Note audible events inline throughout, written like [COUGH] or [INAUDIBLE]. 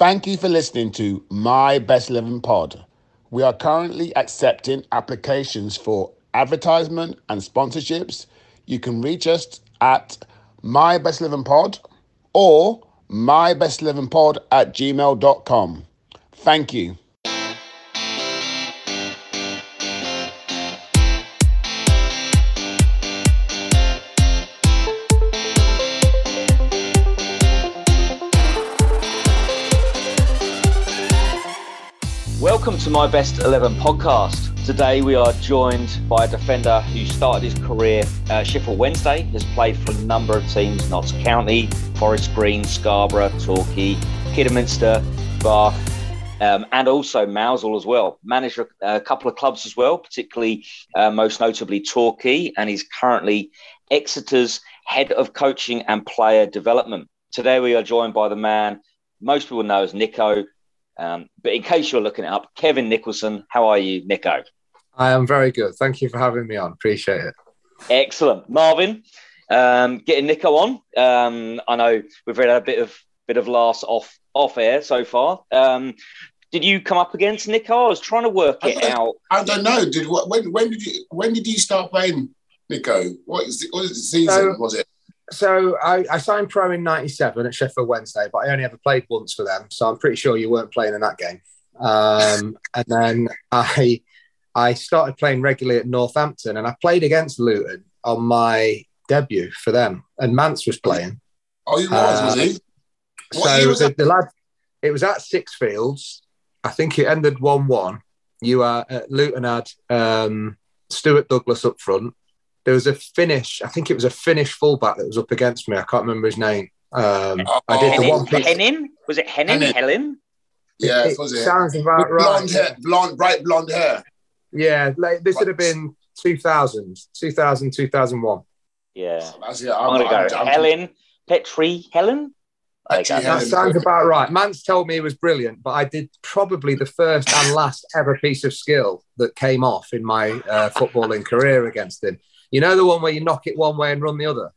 Thank you for listening to My Best Living Pod. We are currently accepting applications for advertisement and sponsorships. You can reach us at My Best Living Pod or mybestlivingpod at gmail.com. Thank you. Welcome to my Best 11 podcast. Today we are joined by a defender who started his career at Sheffield Wednesday, has played for a number of teams, Notts County, Forest Green, Scarborough, Torquay, Kidderminster, Bath, um, and also Mousehole as well. Managed a, couple of clubs as well, particularly uh, most notably Torquay, and he's currently Exeter's head of coaching and player development. Today we are joined by the man most people know as Nico, um, but in case you're looking it up, Kevin Nicholson, how are you, Nico? I am very good. Thank you for having me on. Appreciate it. Excellent, Marvin. Um, getting Nico on. Um, I know we've had a bit of bit of laughs off off air so far. Um, did you come up against Nico? I was trying to work it I out. I don't know. Did when when did you when did you start playing Nico? What is what is the season so, was it? So I, I signed pro in '97 at Sheffield Wednesday, but I only ever played once for them. So I'm pretty sure you weren't playing in that game. Um, [LAUGHS] and then I I started playing regularly at Northampton, and I played against Luton on my debut for them. And Mance was playing. Oh, he was, uh, was he? What so was the, the, lad, it was at Sixfields. I think it ended one-one. You are uh, Luton had um, Stuart Douglas up front, there was a Finnish, I think it was a Finnish fullback that was up against me. I can't remember his name. Um, oh, I did the one piece. Henin? Was it Henin? Henin. Helin? Yeah, it, was it? Sounds about With right. Blonde hair, blonde, bright blonde hair. Yeah, like, this would have been 2000, 2000, 2001. Yeah. So that's it. I'm, I'm going to go. I'm, Helin, Petri, Helin? That sounds about right. Mance told me it was brilliant, but I did probably the first and last ever piece of skill that came off in my uh, footballing career against him. You know the one where you knock it one way and run the other.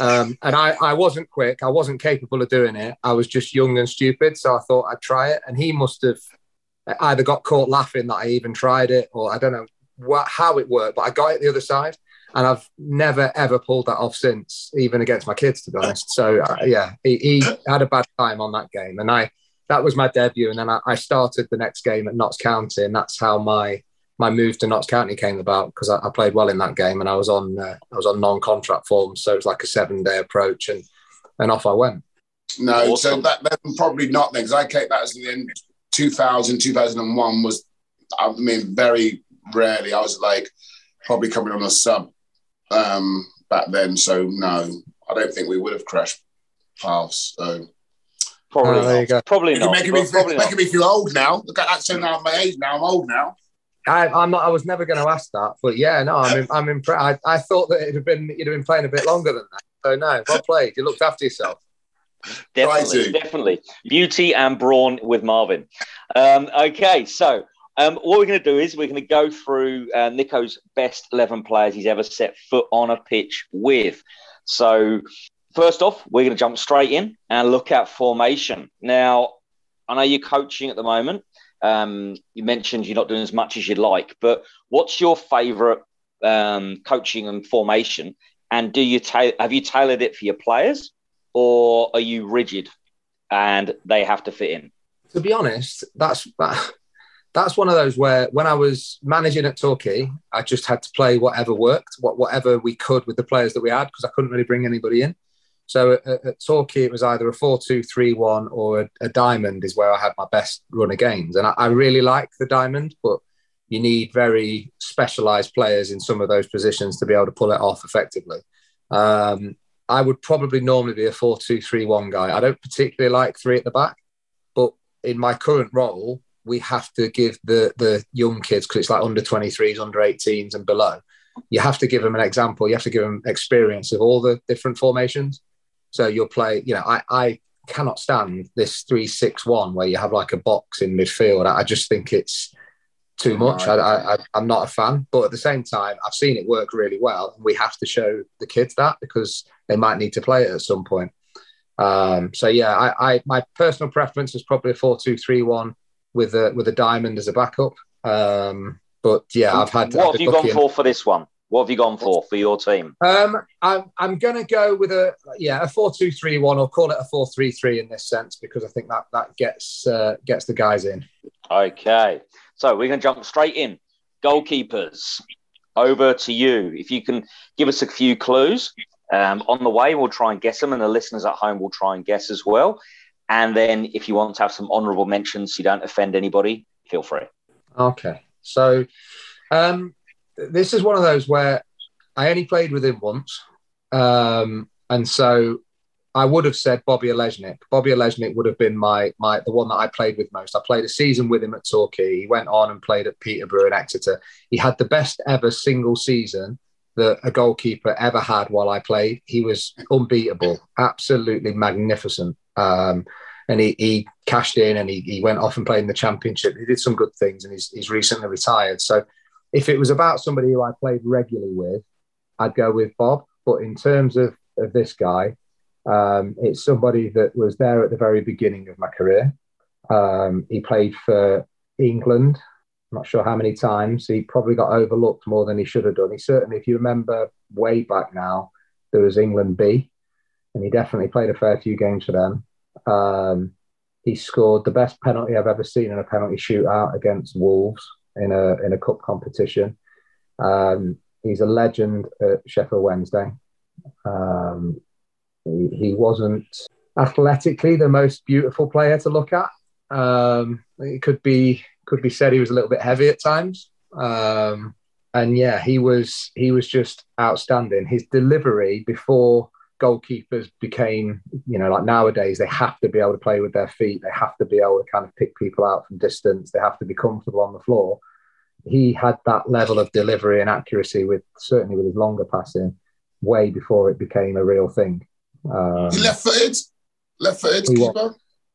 Um, and I, I wasn't quick. I wasn't capable of doing it. I was just young and stupid, so I thought I'd try it. And he must have either got caught laughing that I even tried it, or I don't know what, how it worked. But I got it the other side, and I've never ever pulled that off since, even against my kids, to be honest. So uh, yeah, he, he, had a bad time on that game, and I that was my debut. And then I, I started the next game at Notts County, and that's how my my move to Notts County came about because I, I, played well in that game and I was on uh, I was on non-contract form, so it was like a seven-day approach, and and off I went. No, awesome. so that, that probably not then because I came that was the end 2000 2001 was I mean very rarely I was like probably coming on a sub um, back then, so no, I don't think we would have crashed paths. So. Probably, uh, not. probably not. Making, me, feel, making me feel old now. Look at that. So now I'm my age now. I'm old now. I, am not. I was never going to ask that, but yeah, no, I'm. I'm impressed. I, I, thought that it'd have been you'd have been playing a bit longer than that. So no, well played. You looked after yourself. Definitely, definitely. Beauty and brawn with Marvin. Um, okay, so um, what we're going to do is we're going to go through uh, Nico's best 11 players he's ever set foot on a pitch with. So, first off, we're going to jump straight in and look at formation. Now, I know you're coaching at the moment. Um, you mentioned you're not doing as much as you'd like, but what's your favourite um, coaching and formation? And do you ta- have you tailored it for your players, or are you rigid and they have to fit in? To be honest, that's that, that's one of those where when I was managing at Torquay, I just had to play whatever worked, what whatever we could with the players that we had because I couldn't really bring anybody in. So at, at Torquay, it was either a 4 2 3 1 or a, a, diamond, is where I had my best run of games. And I, I really like the diamond, but you need very specialized players in some of those positions to be able to pull it off effectively. Um, I would probably normally be a 4 2 3 1 guy. I don't particularly like three at the back, but in my current role, we have to give the, the young kids, because it's like under 23s, under 18s, and below, you have to give them an example. You have to give them experience of all the different formations. So you'll play, you know, I, I cannot stand this three six one where you have like a box in midfield. I, I just think it's too much. I, I, I'm not a fan, but at the same time, I've seen it work really well, and we have to show the kids that because they might need to play it at some point. Um, so yeah, I, I, my personal preference is probably a four-two-three-one with a with a diamond as a backup. Um, but yeah, I've had. What have you gone for for this one? What have you gone for for your team? Um, I'm I'm going to go with a yeah a four-two-three-one or call it a four-three-three in this sense because I think that that gets uh, gets the guys in. Okay, so we're going to jump straight in. Goalkeepers, over to you. If you can give us a few clues um, on the way, we'll try and guess them, and the listeners at home will try and guess as well. And then, if you want to have some honourable mentions, so you don't offend anybody, feel free. Okay, so um, this is one of those where I only played with him once, um, and so I would have said Bobby Olejnik. Bobby Olejnik would have been my my the one that I played with most. I played a season with him at Torquay. He went on and played at Peterborough and Exeter. He had the best ever single season that a goalkeeper ever had while I played. He was unbeatable, absolutely magnificent. Um, and he, he cashed in and he, he went off and played in the championship. He did some good things and he's, he's recently retired. So if it was about somebody who I played regularly with, I'd go with Bob. But in terms of, of this guy, um, it's somebody that was there at the very beginning of my career. Um, he played for England. I'm not sure how many times. He probably got overlooked more than he should have done. He certainly, if you remember way back now, there was England B, and he definitely played a fair few games for them. Um, he scored the best penalty I've ever seen in a penalty shootout against Wolves in a in a cup competition. Um, he's a legend at Sheffield Wednesday. Um, he, he, wasn't athletically the most beautiful player to look at. Um, it could be could be said he was a little bit heavy at times. Um, and yeah, he was he was just outstanding. His delivery before goalkeepers became, you know, like nowadays they have to be able to play with their feet. They have to be able to kind of pick people out from distance. They have to be comfortable on the floor. He had that level of delivery and accuracy with certainly with his longer passing way before it became a real thing. Um, he left footed, left footed keeper.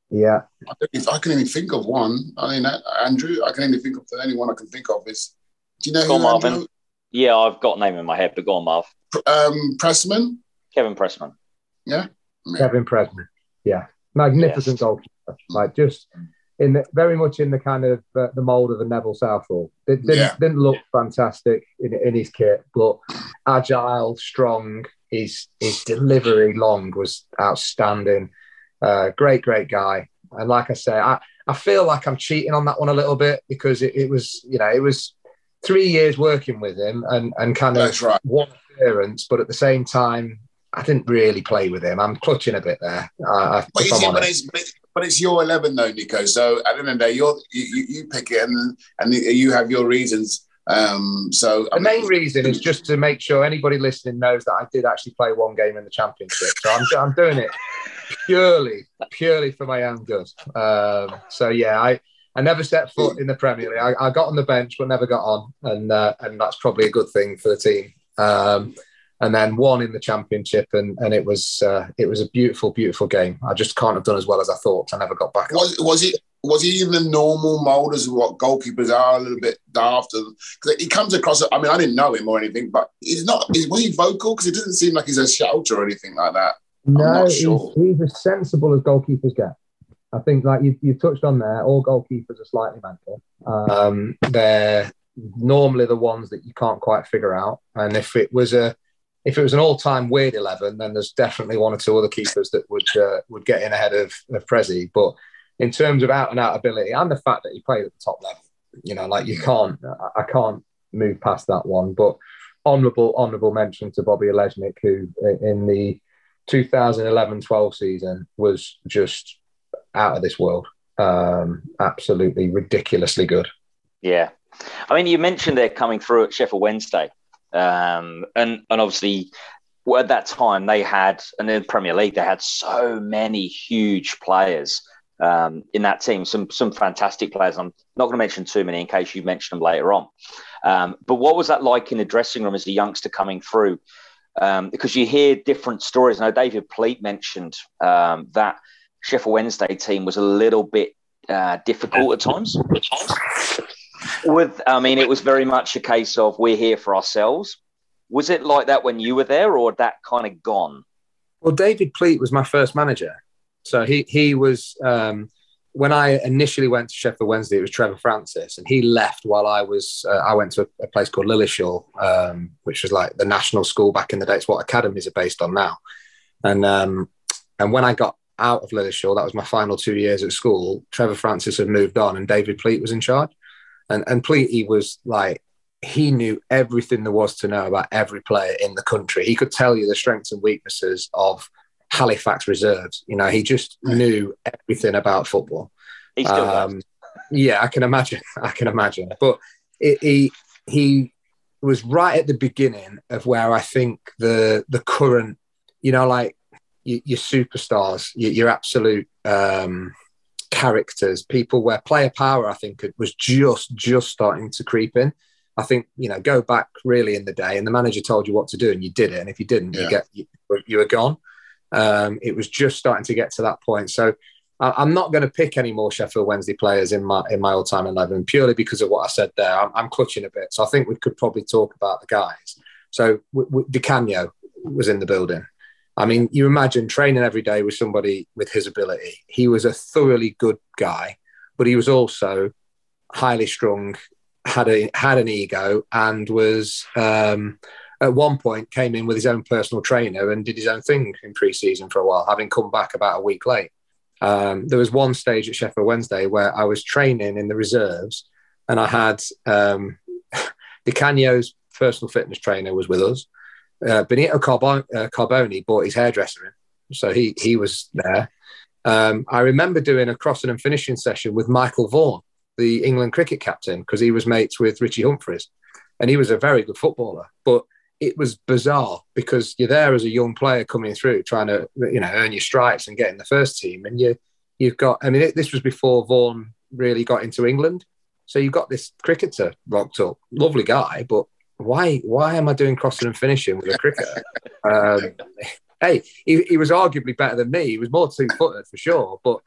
Yeah, I, if I can even think of one. I mean, Andrew, I can only think of the only one I can think of is. Do you know go who? On, Marvin. Yeah, I've got a name in my head, but go on, Marv. Um, Pressman. Kevin Pressman. Yeah. yeah. Kevin Pressman. Yeah. Magnificent yes. goalkeeper. Like just in the, very much in the kind of uh, the mold of a Neville Southall. It didn't, yeah. didn't look fantastic in, in his kit, but agile, strong. His his delivery long was outstanding. Uh, great, great guy. And like I say, I, I feel like I'm cheating on that one a little bit because it, it was, you know, it was three years working with him and, and kind of right. one appearance, but at the same time, I didn't really play with him. I'm clutching a bit there. But, see, but, it's, but, it's, but, it's, your 11 though, Nico. So at the end of the day, you're, you, you pick it and, and you have your reasons. Um, so the I mean, main reason is just to make sure anybody listening knows that I did actually play one game in the championship. So I'm, I'm doing it purely, purely for my own good. Um, so yeah, I, I never set foot in the Premier League. I, I got on the bench, but never got on, and uh, and that's probably a good thing for the team. Um, and then won in the championship, and and it was uh, it was a beautiful, beautiful game. I just can't have done as well as I thought. I never got back. Was was it was he in the normal mold as what goalkeepers are a little bit daft? Because he comes across. I mean, I didn't know him or anything, but he's not. Was he vocal? Because it doesn't seem like he's a shouter or anything like that. No, sure. he's, he's as sensible as goalkeepers get. I think, like you, you touched on there, all goalkeepers are slightly mental. Um, they're normally the ones that you can't quite figure out. And if it was a if it was an all-time weird eleven, then there's definitely one or two other keepers that would uh, would get in ahead of, of Prezi. But in terms of out and out ability and the fact that he played at the top level, you know, like you can't, I can't move past that one. But honourable honourable mention to Bobby Olejnik, who in the 2011-12 season was just out of this world. Um, absolutely ridiculously good. Yeah, I mean, you mentioned they're coming through at Sheffield Wednesday. Um, and and obviously at that time they had and in the Premier League they had so many huge players um, in that team. Some some fantastic players. I'm not going to mention too many in case you mention them later on. Um, but what was that like in the dressing room as a youngster coming through? Um, because you hear different stories. Now David Pleat mentioned um, that Sheffield Wednesday team was a little bit uh, difficult at times with I mean, it was very much a case of we're here for ourselves. Was it like that when you were there, or that kind of gone? Well, David Pleat was my first manager, So he he was um, when I initially went to Sheffield Wednesday, it was Trevor Francis, and he left while I was. Uh, I went to a, a place called Lilleshall, um, which was like the national school back in the day. It's what academies are based on now. And um, and when I got out of Lilleshall, that was my final two years at school. Trevor Francis had moved on, and David Pleat was in charge. And and Pleat, he was like he knew everything there was to know about every player in the country. He could tell you the strengths and weaknesses of Halifax reserves. You know, he just knew everything about football. He still um, Yeah, I can imagine. [LAUGHS] I can imagine. But it, he he was right at the beginning of where I think the the current, you know, like your, your superstars, your, your absolute um, characters, people where player power, I think, was just just starting to creep in. I think you know, go back really in the day, and the manager told you what to do, and you did it. And if you didn't, yeah. you get you, you were gone. Um, it was just starting to get to that point. So I, am not going to pick any more Sheffield Wednesday players in my in my all time eleven purely because of what I said there. I'm, I'm, clutching a bit, so I think we could probably talk about the guys. So w- w- Di Canio was in the building. I mean, you imagine training every day with somebody with his ability. He was a thoroughly good guy, but he was also highly strung, had a had an ego, and was um, at one point came in with his own personal trainer and did his own thing in pre-season for a while, having come back about a week late. Um, there was one stage at Sheffield Wednesday where I was training in the reserves, and I had um, [LAUGHS] Di Canio's personal fitness trainer was with us. Uh, Benito uh, Carbone bought his hairdresser in, so he he was there. Um, I remember doing a crossing and finishing session with Michael Vaughan, the England cricket captain, because he was mates with Richie Humphreys, and he was a very good footballer. But it was bizarre because you're there as a young player coming through, trying to you know earn your stripes and get in the first team, and you you've got. I mean, it, this was before Vaughan really got into England, so you've got this cricketer rocked up, lovely guy, but why why am I doing crossing and finishing with a cricketer? [LAUGHS] um, hey, he, he was arguably better than me. He was more two footed for sure, but.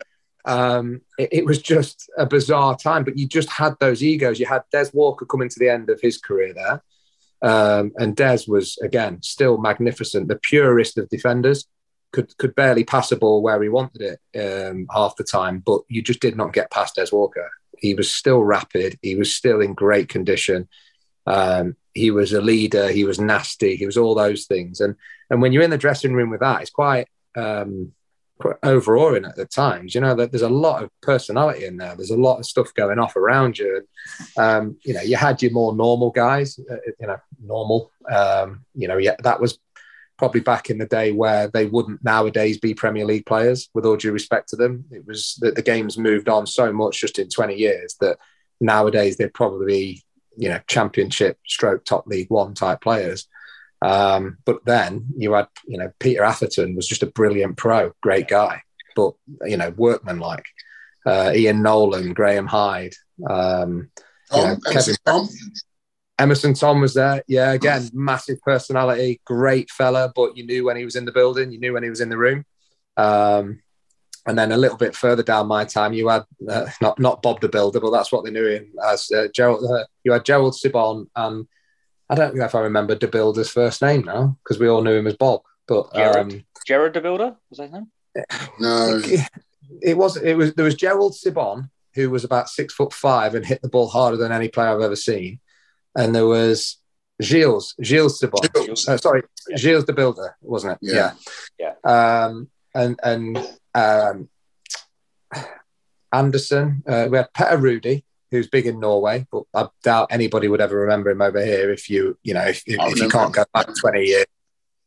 Um, it, it, was just a bizarre time, but you just had those egos. You had Des Walker coming to the end of his career there. Um, and Des was again still magnificent, the purest of defenders. Could could barely pass a ball where he wanted it um, half the time, but you just did not get past Des Walker. He was still rapid. He was still in great condition. Um, he was a leader. He was nasty. He was all those things. And and when you're in the dressing room with that, it's quite um, overawing at the times. You know that there's a lot of personality in there. There's a lot of stuff going off around you. Um, you know, you had your more normal guys. Uh, you know, normal. Um, you know, yeah, that was probably back in the day where they wouldn't nowadays be Premier League players. With all due respect to them, it was that the game's moved on so much just in 20 years that nowadays they'd probably be you know Championship, stroke top League One type players. Um, but then you had, you know, Peter Atherton was just a brilliant pro, great guy, but you know, workman like uh, Ian Nolan, Graham Hyde, um, know, Emerson Thome. Emerson Thome was there. Yeah, again, massive personality, great fella, but you knew when he was in the building, you knew when he was in the room. Um, and then a little bit further down my time, you had uh, not not Bob the Builder, but that's what they knew him as. Uh, Gerald, uh, you had Gerald Sibon and I don't know if I remember the Builder's first name now because we all knew him as Bob. But Gerard, um, Gerard De Bilde was that his name? [LAUGHS] No, it, it, was. It was. There was Gerald Sibon who was about six foot five and hit the ball harder than any player I've ever seen, and there was Gilles Gilles Sibon. Uh, sorry, yeah. Gilles De Bilde, wasn't it? Yeah. Yeah. yeah. Um, and and um, Anderson. Uh, we had Petter Rudi, who's big in Norway, but I doubt anybody would ever remember him over here if you, you know, if, if you can't go back 20 years.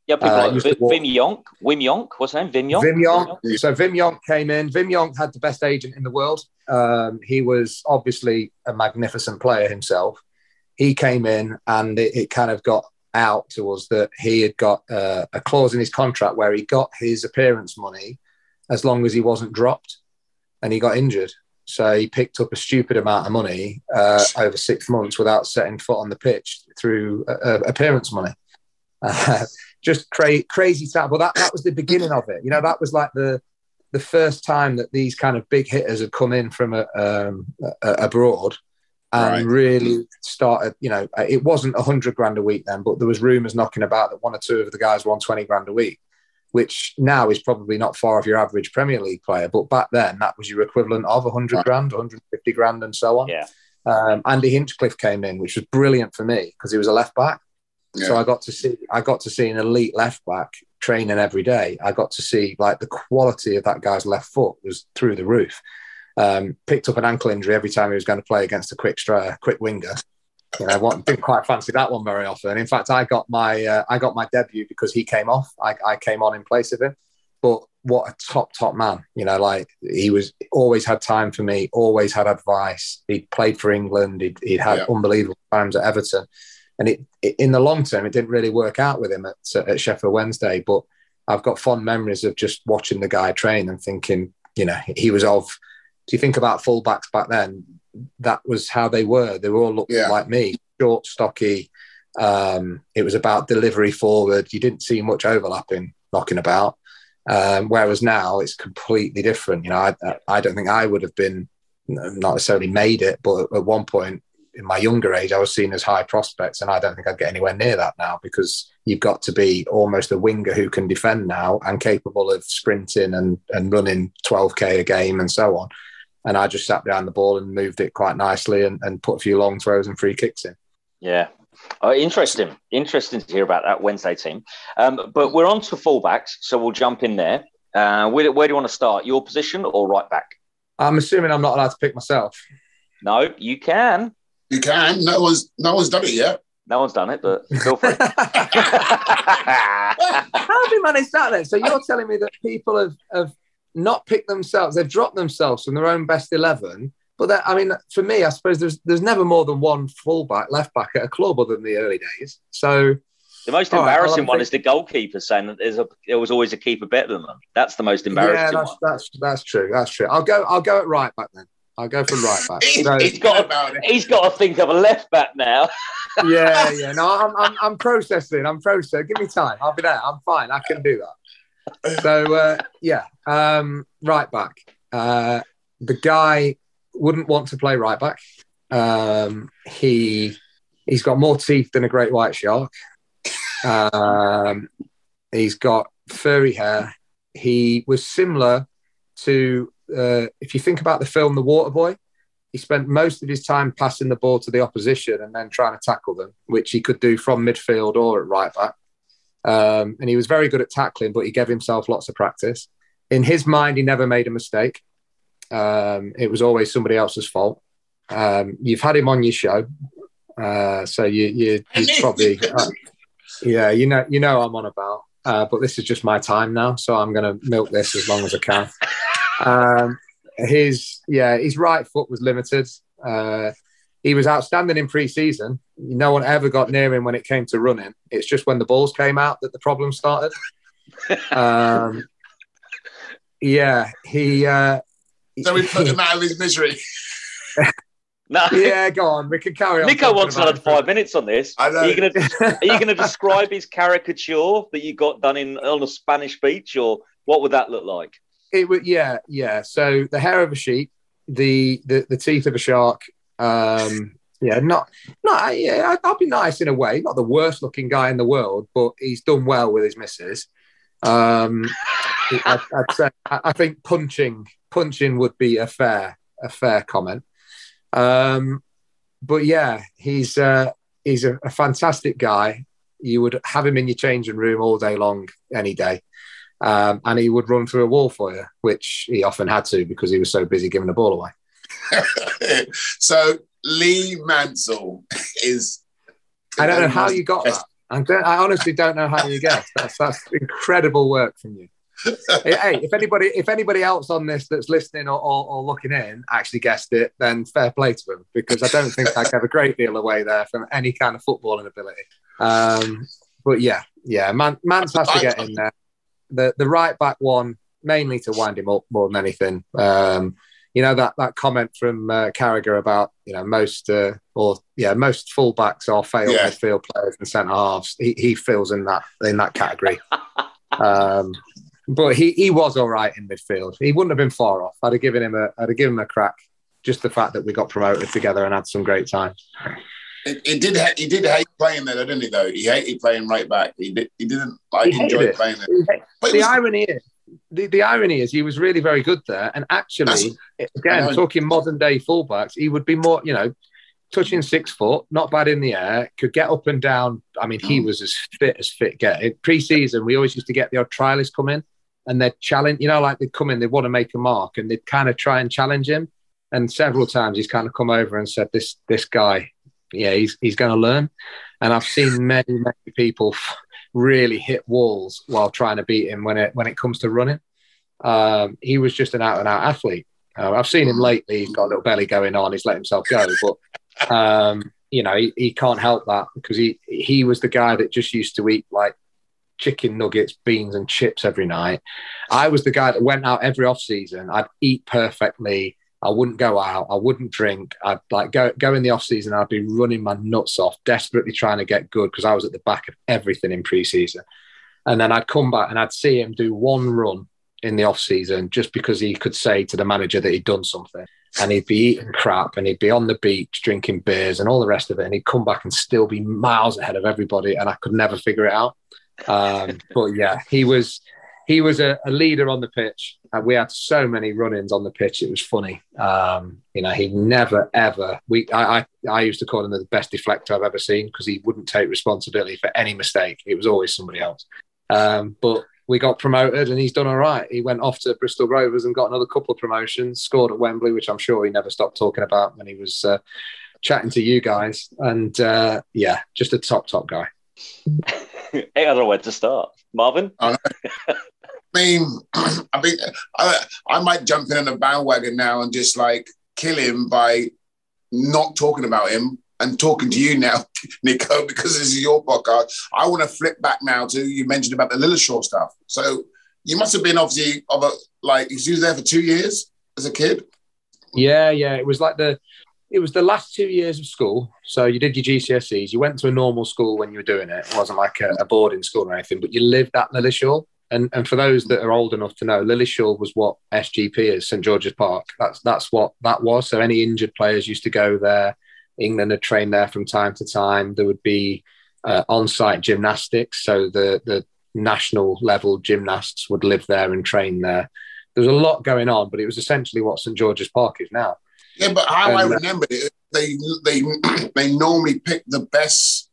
Yeah, people uh, like Wim Jonk. Wim Jonk, what's his name? Wim Jonk. Wim Jonk. So Wim Jonk came in. Wim Jonk had the best agent in the world. Um, he was obviously a magnificent player himself. He came in and it, it kind of got out to us that he had got uh, a clause in his contract where he got his appearance money as long as he wasn't dropped and he got injured. So he picked up a stupid amount of money uh, [LAUGHS] over six months without setting foot on the pitch through uh, uh appearance money. [LAUGHS] Uh, just cra- crazy stuff. But that, that was the beginning of it. You know, that was like the the first time that these kind of big hitters had come in from a, um, a, abroad and right. really started. You know, it wasn't a hundred grand a week then, but there was rumours knocking about that one or two of the guys won twenty grand a week. Which now is probably not far off your average Premier League player. But back then, that was your equivalent of 100 right. grand, 150 grand, and so on. Yeah. Um, Andy Hinchcliffe came in, which was brilliant for me because he was a left back. Yeah. So I got to see I got to see an elite left back training every day. I got to see like the quality of that guy's left foot was through the roof. Um, picked up an ankle injury every time he was going to play against a quick striker, quick winger. You know, didn't quite fancy that one very often. In fact, I got my uh, I got my debut because he came off. I, I came on in place of him. But what a top top man! You know, like he was always had time for me, always had advice. He'd played for England. He'd, he'd had yeah. unbelievable times at Everton, and it, it, in the long term, it didn't really work out with him at, at Sheffield Wednesday. But I've got fond memories of just watching the guy train and thinking, you know, he was of. Do you think about fullbacks back then? That was how they were. They were all looked yeah. like me, short, stocky. Um, it was about delivery forward. You didn't see much overlapping knocking about. Um, whereas now it's completely different. You know, I, I don't think I would have been not necessarily made it, but at one point in my younger age, I was seen as high prospects, and I don't think I'd get anywhere near that now because you've got to be almost a winger who can defend now and capable of sprinting and, and running 12k a game and so on and I just sat behind the ball and moved it quite nicely and, and put a few long throws and free kicks in. Yeah. Oh, interesting. Interesting to hear about that Wednesday team. Um, but we're on to fullbacks, so we'll jump in there. Uh, where, where do you want to start? Your position or right back? I'm assuming I'm not allowed to pick myself. No, you can. You can. No one's no one's done it yet. No one's done it, but feel free. [LAUGHS] [LAUGHS] How have you managed that then? So you're telling me that people have, have not picked themselves. They've dropped themselves from their own best eleven. But I mean, for me, I suppose there's there's never more than one fullback, left back at a club other than the early days. So the most embarrassing right, one is the goalkeeper saying that there's a, there was always a keeper better than them. That's the most embarrassing. Yeah, that's, one. that's that's true. That's true. I'll go. I'll go at right back then. I'll go for right back. [LAUGHS] he's, so, he's got. To, he's got to think of a left back now. yeah, yeah. [LAUGHS] No, I'm, I'm, I'm processing. I'm processing. Give me time. I'll be there. I'm fine. I can do that so uh, yeah, um, right back. Uh, the guy wouldn't want to play right back. Um, he he's got more teeth than a great white shark. Um, he's got furry hair. He was similar to uh, if you think about the film The Water Boy. He spent most of his time passing the ball to the opposition and then trying to tackle them, which he could do from midfield or at right back. Um, and he was very good at tackling, but he gave himself lots of practice. In his mind, he never made a mistake. Um, it was always somebody else's fault. Um, you've had him on your show, uh, so you, you, you probably, uh, yeah, you know, you know, I'm on about. Uh, but this is just my time now, so I'm going to milk this as long as I can. [LAUGHS] Um, his, yeah, his right foot was limited. He was outstanding in pre-season. No one ever got near him when it came to running. It's just when the balls came out that the problem started. [LAUGHS] um, yeah, he. Uh, [LAUGHS] so we put him out of his misery. [LAUGHS] No. Yeah, go on. We can carry on. Nico wants another five minutes on this. I know. Are you going to describe his caricature that you got done in on a Spanish beach, or what would that look like? It would. Yeah, yeah. So the hair of a sheep, the the, the teeth of a shark, um, yeah, not, not, yeah, I'll be nice in a way. Not the worst looking guy in the world, but he's done well with his misses. Um, I, I'd say, I think punching, punching would be a fair, a fair comment. Um, but yeah, he's uh, he's a, a, fantastic guy. You would have him in your changing room all day long, any day, um, and he would run through a wall for you, which he often had to because he was so busy giving the ball away. [LAUGHS] so Lee Mansell is. I don't know how you got that. I, honestly don't know how you guessed. That's that's incredible work from you. hey, if anybody if anybody else on this that's listening or, or, or, looking in actually guessed it, then fair play to them because I don't think I have a great deal away there from any kind of footballing ability. Um, but yeah, yeah, Man, Mans has to get in there. The the right back one mainly to wind him up more than anything. Um, you know that that comment from uh, Carragher about you know most uh, or yeah most fullbacks are failed yeah. midfield players and centre halves. He, he fills in that in that category. [LAUGHS] um, but he, he was all right in midfield. He wouldn't have been far off. I'd have given him a I'd have given him a crack. Just the fact that we got promoted together and had some great times. He, did. Ha- he did hate playing there, didn't he? Though he hated playing right back. He did. He didn't like he enjoy playing there. But the was, irony is, the, the irony is, he was really very good there. And actually, again, talking modern day fullbacks, he would be more, you know, touching six foot, not bad in the air, could get up and down. I mean, he mm. was as fit as fit get. Pre-season, we always used to get the odd trialists come in and they'd challenge, you know, like they'd come in, they'd want to make a mark and they'd kind of try and challenge him. And several times he's kind of come over and said, "This this guy, yeah, he's he's going to learn." And I've seen many many people really hit walls while trying to beat him when it when it comes to running. Um, he was just an out and out athlete. Uh, I've seen him lately; he's got a little belly going on. He's let himself go, but um, you know he, he can't help that because he he was the guy that just used to eat like chicken nuggets, beans, and chips every night. I was the guy that went out every off season. I'd eat perfectly. I wouldn't go out. I wouldn't drink. I'd like go go in the off season. I'd be running my nuts off, desperately trying to get good because I was at the back of everything in preseason. And then I'd come back and I'd see him do one run in the off season just because he could say to the manager that he'd done something. And he'd be eating crap and he'd be on the beach drinking beers and all the rest of it. And he'd come back and still be miles ahead of everybody. And I could never figure it out. Um, but yeah, he was he was a, a leader on the pitch. And we had so many run-ins on the pitch. It was funny. Um, you know, he never ever. We I, I, I used to call him the best deflector I've ever seen because he wouldn't take responsibility for any mistake. It was always somebody else. Um, but we got promoted and he's done all right. He went off to Bristol Rovers and got another couple of promotions. Scored at Wembley, which I'm sure he never stopped talking about when he was uh, chatting to you guys. And uh, yeah, just a top top guy. I don't know where to start. Marvin? I, mean, [CLEARS THROAT] I mean, I, I might jump in on the bandwagon now and just like kill him by not talking about him and talking to you now, [LAUGHS] Nico, because this is your podcast. I want to flip back now to you mentioned about the Lilleshall stuff. So you must have been obviously of a like you was there for two years as a kid. Yeah, yeah. It was like the it was the last two years of school. So you did your GCSEs. You went to a normal school when you were doing it. It wasn't like a, a boarding school or anything, but you lived at Lilleshall. And, and for those that are old enough to know, Lilleshall was what SGP is, St George's Park. That's that's what that was. So any injured players used to go there. England had trained there from time to time. There would be uh, on-site gymnastics, so the the national level gymnasts would live there and train there. There was a lot going on, but it was essentially what St George's Park is now. Yeah, but how and, I uh, remember it, they they [CLEARS THROAT] they normally pick the best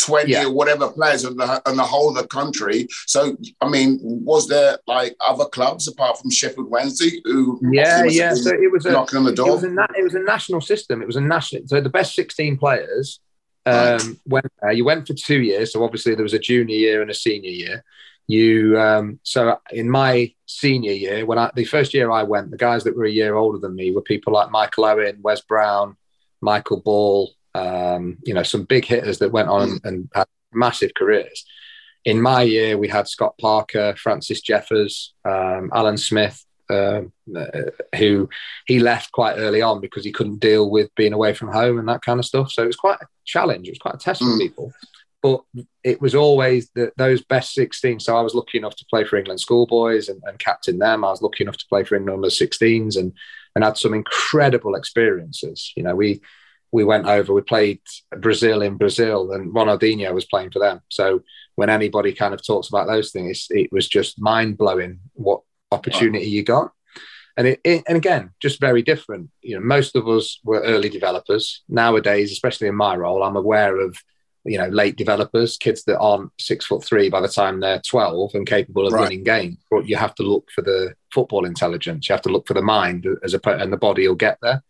20 yeah. or whatever players in the, the whole of the country. So, I mean, was there like other clubs apart from Sheffield Wednesday who? Yeah, yeah. So it was a, knocking on the door. It was, a, it was a national system. It was a national. So the best 16 players um, right. went there. You went for two years. So obviously there was a junior year and a senior year. You um, so in my senior year, when I the first year I went, the guys that were a year older than me were people like Michael Owen, Wes Brown, Michael Ball, um, you know, some big hitters that went on mm. and had massive careers. In my year, we had Scott Parker, Francis Jeffers, um, Alan Smith, uh, who he left quite early on because he couldn't deal with being away from home and that kind of stuff. So it was quite a challenge. It was quite a test mm. for people. But it was always the, those best 16. So I was lucky enough to play for England schoolboys and, and captain them. I was lucky enough to play for England under 16s and, and had some incredible experiences. You know, we we went over, we played Brazil in Brazil, and Ronaldinho was playing for them. So when anybody kind of talks about those things, it was just mind blowing what opportunity you got. And it, it, and again, just very different. You know, most of us were early developers. Nowadays, especially in my role, I'm aware of you know late developers, kids that aren't six foot three by the time they're twelve and capable of right. winning games. But you have to look for the football intelligence. You have to look for the mind as a and the body will get there.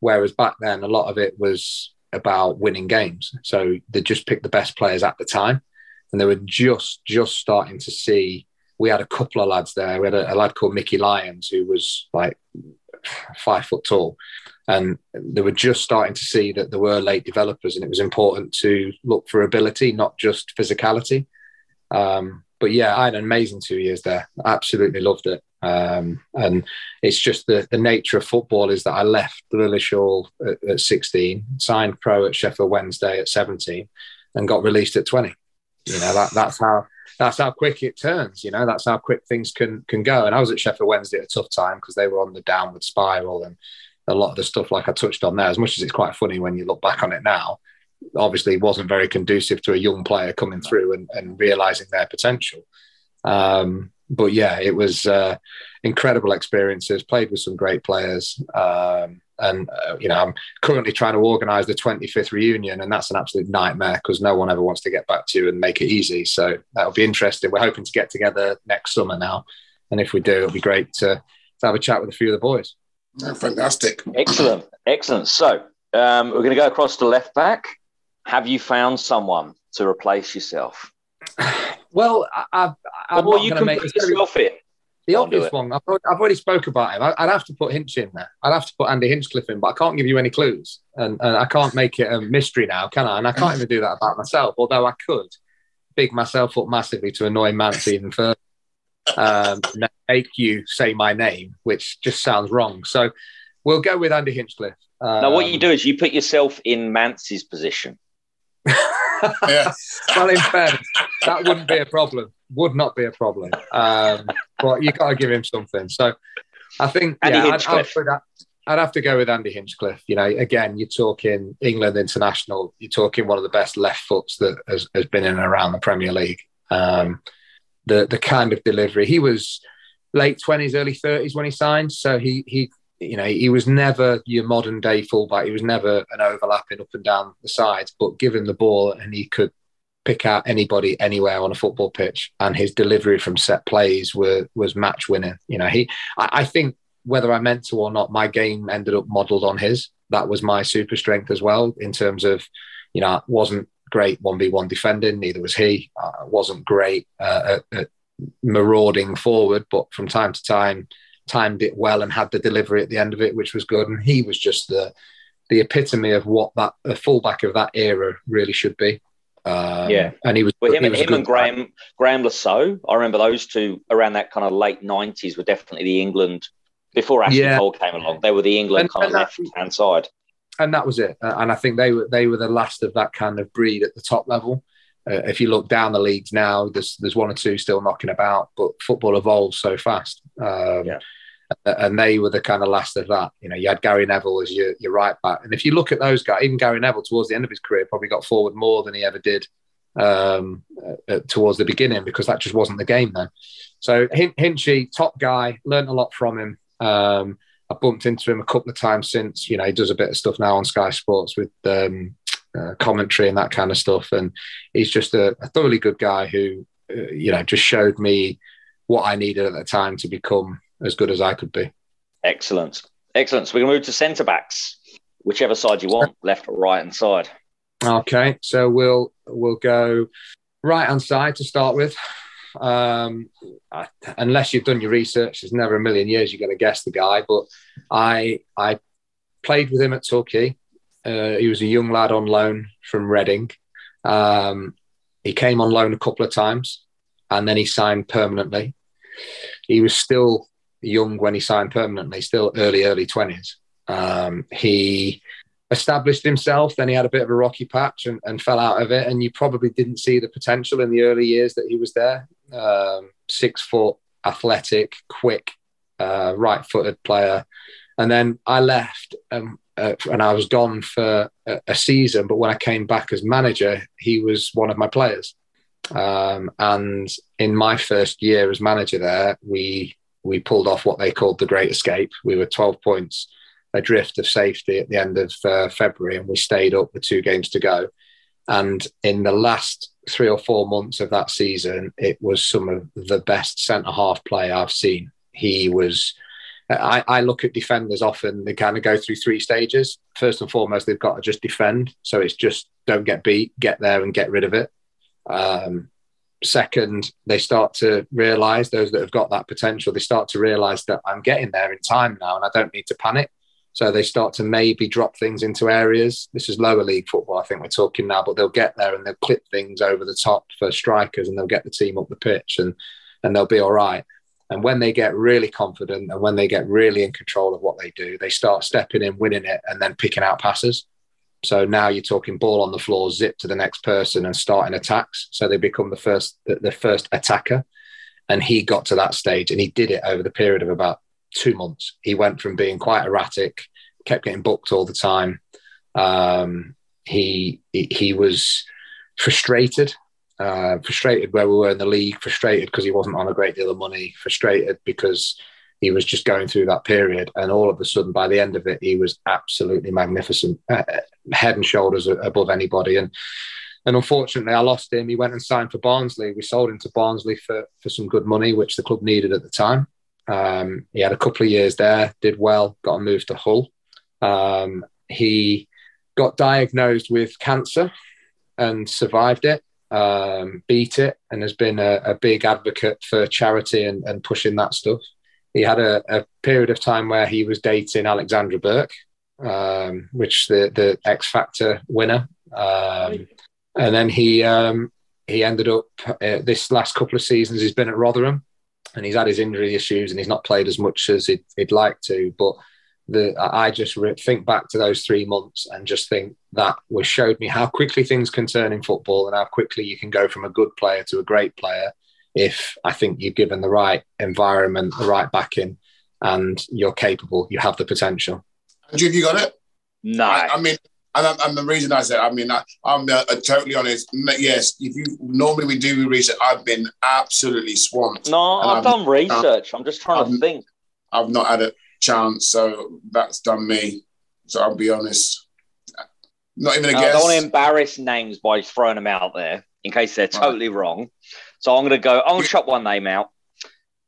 Whereas back then, a lot of it was about winning games. So they just picked the best players at the time, and they were just just starting to see. We had a couple of lads there. We had a, a lad called Mickey Lyons who was like five foot tall, and they were just starting to see that there were late developers, and it was important to look for ability, not just physicality. Um, but yeah, I had an amazing two years there. Absolutely loved it. Um, and it's just the, the nature of football is that I left Lilleshall at, at 16, signed pro at Sheffield Wednesday at 17, and got released at 20. You know that that's how that's how quick it turns. You know that's how quick things can can go. And I was at Sheffield Wednesday at a tough time because they were on the downward spiral and a lot of the stuff like I touched on there. As much as it's quite funny when you look back on it now, obviously wasn't very conducive to a young player coming through and, and realizing their potential. Um, but yeah, it was uh, incredible experiences. Played with some great players, um, and uh, you know, I'm currently trying to organise the 25th reunion, and that's an absolute nightmare because no one ever wants to get back to you and make it easy. So that'll be interesting. We're hoping to get together next summer now, and if we do, it'll be great to, to have a chat with a few of the boys. Oh, fantastic! Excellent, excellent. So um, we're going to go across to left back. Have you found someone to replace yourself? Well, I, I, well, you can make, put yourself in. The obvious one, I've, I've, already spoke about him. I, would have to put Hinch in there. I'd have to put Andy Hinchcliffe in, but I can't give you any clues. And, and I can't make it a mystery now, can I? And I can't even do that about myself, although I could big myself up massively to annoy Mance even further. Um, make you say my name, which just sounds wrong. So we'll go with Andy Hinchcliffe. Um, now, what you do is you put yourself in Mance's position. Yeah. [LAUGHS] well, in fairness, that wouldn't be a problem. Would not be a problem. Um, but you got to give him something. So I think Andy yeah, Hinchcliffe. I'd, I'd, I'd, have to go with Andy Hinchcliffe. You know, again, you're talking England international. You're talking one of the best left foots that has, has been in and around the Premier League. Um, the the kind of delivery he was late twenties, early thirties when he signed. So he he you know, he was never your modern day fullback. He was never an overlapping up and down the sides, but given the ball and he could pick out anybody anywhere on a football pitch, and his delivery from set plays were was match winning. You know, he I, I think whether I meant to or not, my game ended up modelled on his. That was my super strength as well in terms of, you know, wasn't great one v one defending. Neither was he. Uh, wasn't great uh, at, at marauding forward, but from time to time timed it well and had the delivery at the end of it, which was good. And he was just the the epitome of what that a fullback of that era really should be. Um, yeah, and he was. Well, him, he was him and Graham Graeme Le Saux. I remember those two around that kind of late nineties were definitely the England before Ashley yeah. Cole came along. They were the England and, kind and of left hand side, and that was it. Uh, and I think they were they were the last of that kind of breed at the top level. Uh, if you look down the leagues now, there's there's one or two still knocking about, but football evolves so fast. Um, yeah and they were the kind of last of that. You know, you had Gary Neville as your, your right back, and if you look at those guys, even Gary Neville towards the end of his career probably got forward more than he ever did um, uh, towards the beginning because that just wasn't the game then. So Hinchy, top guy, learned a lot from him. Um, I bumped into him a couple of times since. You know, he does a bit of stuff now on Sky Sports with um, uh, commentary and that kind of stuff, and he's just a, a thoroughly good guy who, uh, you know, just showed me what I needed at the time to become as good as I could be. Excellent. Excellent. So we're going to move to centre backs, whichever side you want, left or right hand side. Okay, so we'll we'll go right hand side to start with. Um, I, unless you've done your research, there's never a million years you're going to guess the guy. But I I played with him at Torquay. Uh, he was a young lad on loan from Reading. Um, he came on loan a couple of times, and then he signed permanently. He was still young when he signed permanently, still early, early 20s. Um, he established himself, then he had a bit of a rocky patch and, and, fell out of it. And you probably didn't see the potential in the early years that he was there. Um, six foot, athletic, quick, uh, right footed player. And then I left um, uh, and I was gone for a, a, season. But when I came back as manager, he was one of my players. Um, and in my first year as manager there, we we pulled off what they called the Great Escape. We were 12 points adrift of safety at the end of uh, February, and we stayed up with two games to go. And in the last three or four months of that season, it was some of the best centre half play I've seen. He was. I, I, look at defenders often, they kind of go through three stages. First and foremost, they've got to just defend. So it's just don't get beat, get there and get rid of it. Um, second they start to realize those that have got that potential they start to realize that i'm getting there in time now and i don't need to panic. So they start to maybe drop things into areas. This is lower league football i think we're talking now but they'll get there and they'll clip things over the top for strikers and they'll get the team up the pitch and and they'll be all right. And when they get really confident and when they get really in control of what they do they start stepping in winning it and then picking out passes so now you're talking ball on the floor, zip to the next person, and starting attacks. So they become the first the, first attacker. And he got to that stage, and he did it over the period of about two months. He went from being quite erratic, kept getting booked all the time. Um, he, he, he was frustrated, uh, frustrated where we were in the league, frustrated because he wasn't on a great deal of money, frustrated because he was just going through that period. And all of a sudden, by the end of it, he was absolutely magnificent, uh, head and shoulders above anybody. And and unfortunately, I lost him. He went and signed for Barnsley. We sold him to Barnsley for for some good money, which the club needed at the time. Um, he had a couple of years there, did well, got a move to Hull. Um, he got diagnosed with cancer and survived it, um, beat it, and has been a, a big advocate for charity and, and, pushing that stuff. He had a, a, period of time where he was dating Alexandra Burke, um, which the the X Factor winner, um, and then he um, he ended up uh, this last couple of seasons. He's been at Rotherham, and he's had his injury issues, and he's not played as much as he'd, he'd like to, but the I just re- think back to those three months and just think that was showed me how quickly things can turn in football and how quickly you can go from a good player to a great player if I think you're given the right environment, the right backing, and you're capable. You have the potential. Andrew, have you got it? No. I, I mean, and, and, the reason I said, I mean, I, am uh, totally honest. Yes, if you normally we do research, I've been absolutely swamped. No, I've, I've, done research. I'm just trying I've, to think. I've not had a chance. So that's done me. So I'll be honest. Not even a guess. I don't want to embarrass names by throwing them out there in case they're totally right. wrong. So I'm going to go. I'm going to chop one name out.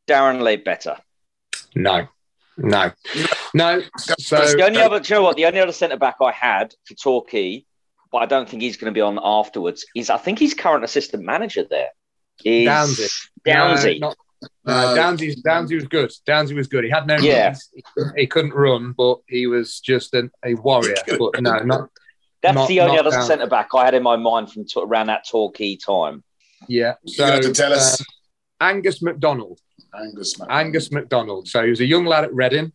Darren Leadbitter. No, no, no. So the only other, you know what? The only other centre back I had for Torquay, but I don't think he's going to be on afterwards. Is I think he's current assistant manager there. Is Downsy. Downsy. No, not, uh, Downsy, Downsy was good. Downsy was good. He had no yeah. He, he, couldn't run, but he was just an, a warrior. [LAUGHS] But no, not. That's not, the only other centre back I had in my mind from t- around that Torquay time. Yeah. So you have to tell us. Uh, Angus MacDonald. Angus MacDonald. Angus MacDonald. So he was a young lad at Reading.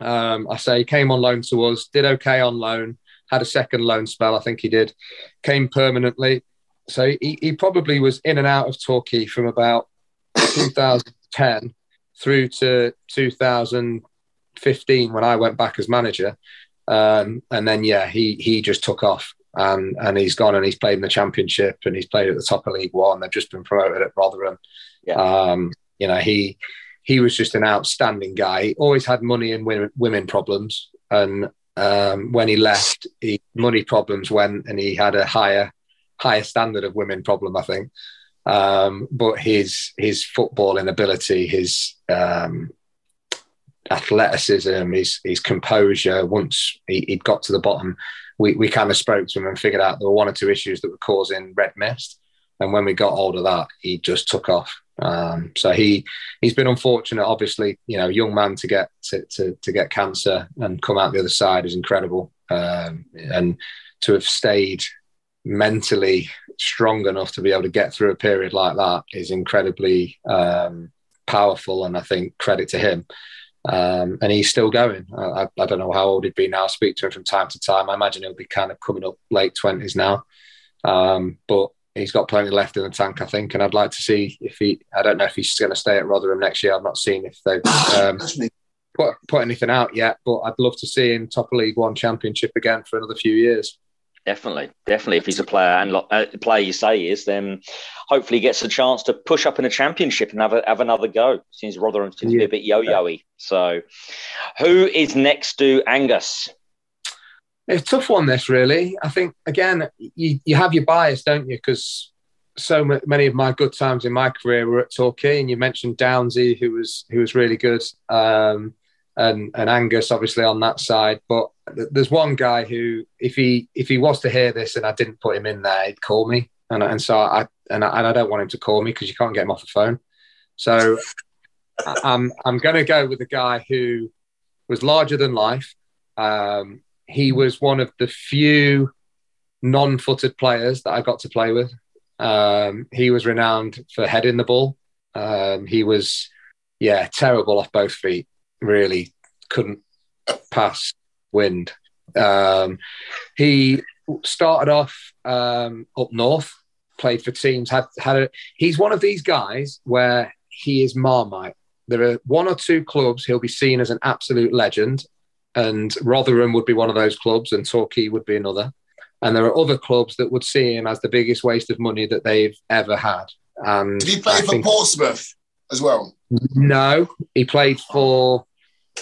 Um, I say he came on loan to us, did okay on loan, had a second loan spell, I think he did, came permanently. So he, he probably was in and out of Torquay from about [COUGHS] 2010 through to 2015 when I went back as manager. Um, and then, yeah, he he just took off and, and he's gone and he's played in the championship and he's played at the top of League One. They've just been promoted at Rotherham. Yeah. Um, you know, he he was just an outstanding guy. He always had money and women, women problems. And um, when he left, he, money problems went and he had a higher higher standard of women problem, I think. Um, but his his footballing ability, his um, athleticism, his his composure. Once he, would got to the bottom, we, we kind of spoke to him and figured out there were one or two issues that were causing red mist. And when we got hold of that, he just took off. Um, so he he's been unfortunate. Obviously, you know, young man to get to, to, to get cancer and come out the other side is incredible. Um, and to have stayed mentally strong enough to be able to get through a period like that is incredibly um, powerful. And I think credit to him. Um, and he's still going. I, I, don't know how old he'd be now. I speak to him from time to time. I imagine he'll be kind of coming up late twenties now, um, but he's got plenty left in the tank, I think. And I'd like to see if he. I don't know if he's going to stay at Rotherham next year. I've not seen if they've um, [SIGHS] put put anything out yet, but I'd love to see him top of League One Championship again for another few years. Definitely, definitely. If he's a player and uh, player you say he is, then hopefully he gets a chance to push up in a championship and have, a, have another go. Since Rotherham seems yeah. to be a bit yo-yoy. So, who is next to Angus? It's a tough one. This really, I think. Again, you, you have your bias, don't you? Because so many of my good times in my career were at Torquay, and you mentioned Downsy, who was who was really good. Um, and, and Angus obviously on that side. But there's one guy who, if he if he was to hear this and I didn't put him in there, he'd call me, and and so I and I, and I don't want him to call me because you can't get him off the phone. So I'm I'm going to go with the guy who was larger than life. Um, he was one of the few non-footed players that I got to play with. Um, he was renowned for heading the ball. Um, he was, yeah, terrible off both feet really couldn't pass wind. Um, he started off um, up north, played for teams. Had had a. He's one of these guys where he is marmite. There are one or two clubs he'll be seen as an absolute legend, and Rotherham would be one of those clubs, and Torquay would be another. And there are other clubs that would see him as the biggest waste of money that they've ever had. And Did he play I for think- Portsmouth as well? No, he played for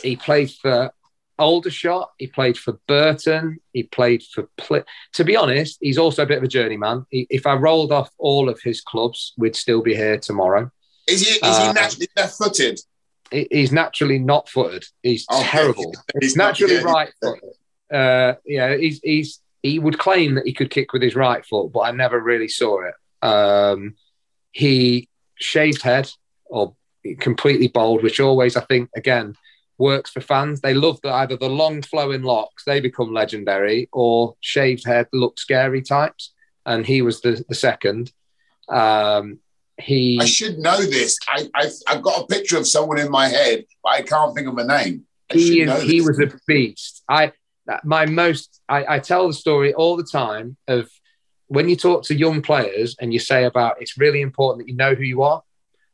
he played for Aldershot. He played for Burton. He played for. Pl- to be honest, he's also a bit of a journeyman. He, if I rolled off all of his clubs, we'd still be here tomorrow. Is he is Uh, he naturally left footed? He- He's naturally not footed. He's Oh, terrible. [LAUGHS] he's He's naturally right footed. Uh, yeah, he's he's he would claim that he could kick with his right foot, but I never really saw it. Um, he shaved head or completely bald, which always I think again works for fans. They love that either the long flowing locks they become legendary, or shaved head look scary types. And he was the the second. Um, he I should know this. I, I I've got a picture of someone in my head, but I can't think of a name. I he is, he was a beast. I my most I, I tell the story all the time of when you talk to young players and you say about it's really important that you know who you are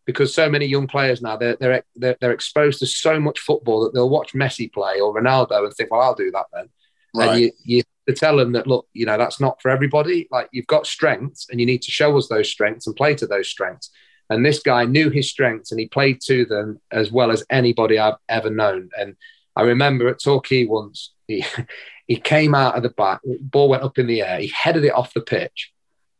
because so many young players now they're they're they're, they're exposed to so much football that they'll watch Messi play or Ronaldo and think, well, I'll do that then. right. And you you to tell them that look, you know, that's not for everybody. Like you've got strengths and you need to show us those strengths and play to those strengths. And this guy knew his strengths and he played to them as well as anybody I've ever known. And I remember at Torquay once, he [LAUGHS] he came out of the back, ball went up in the air, he headed it off the pitch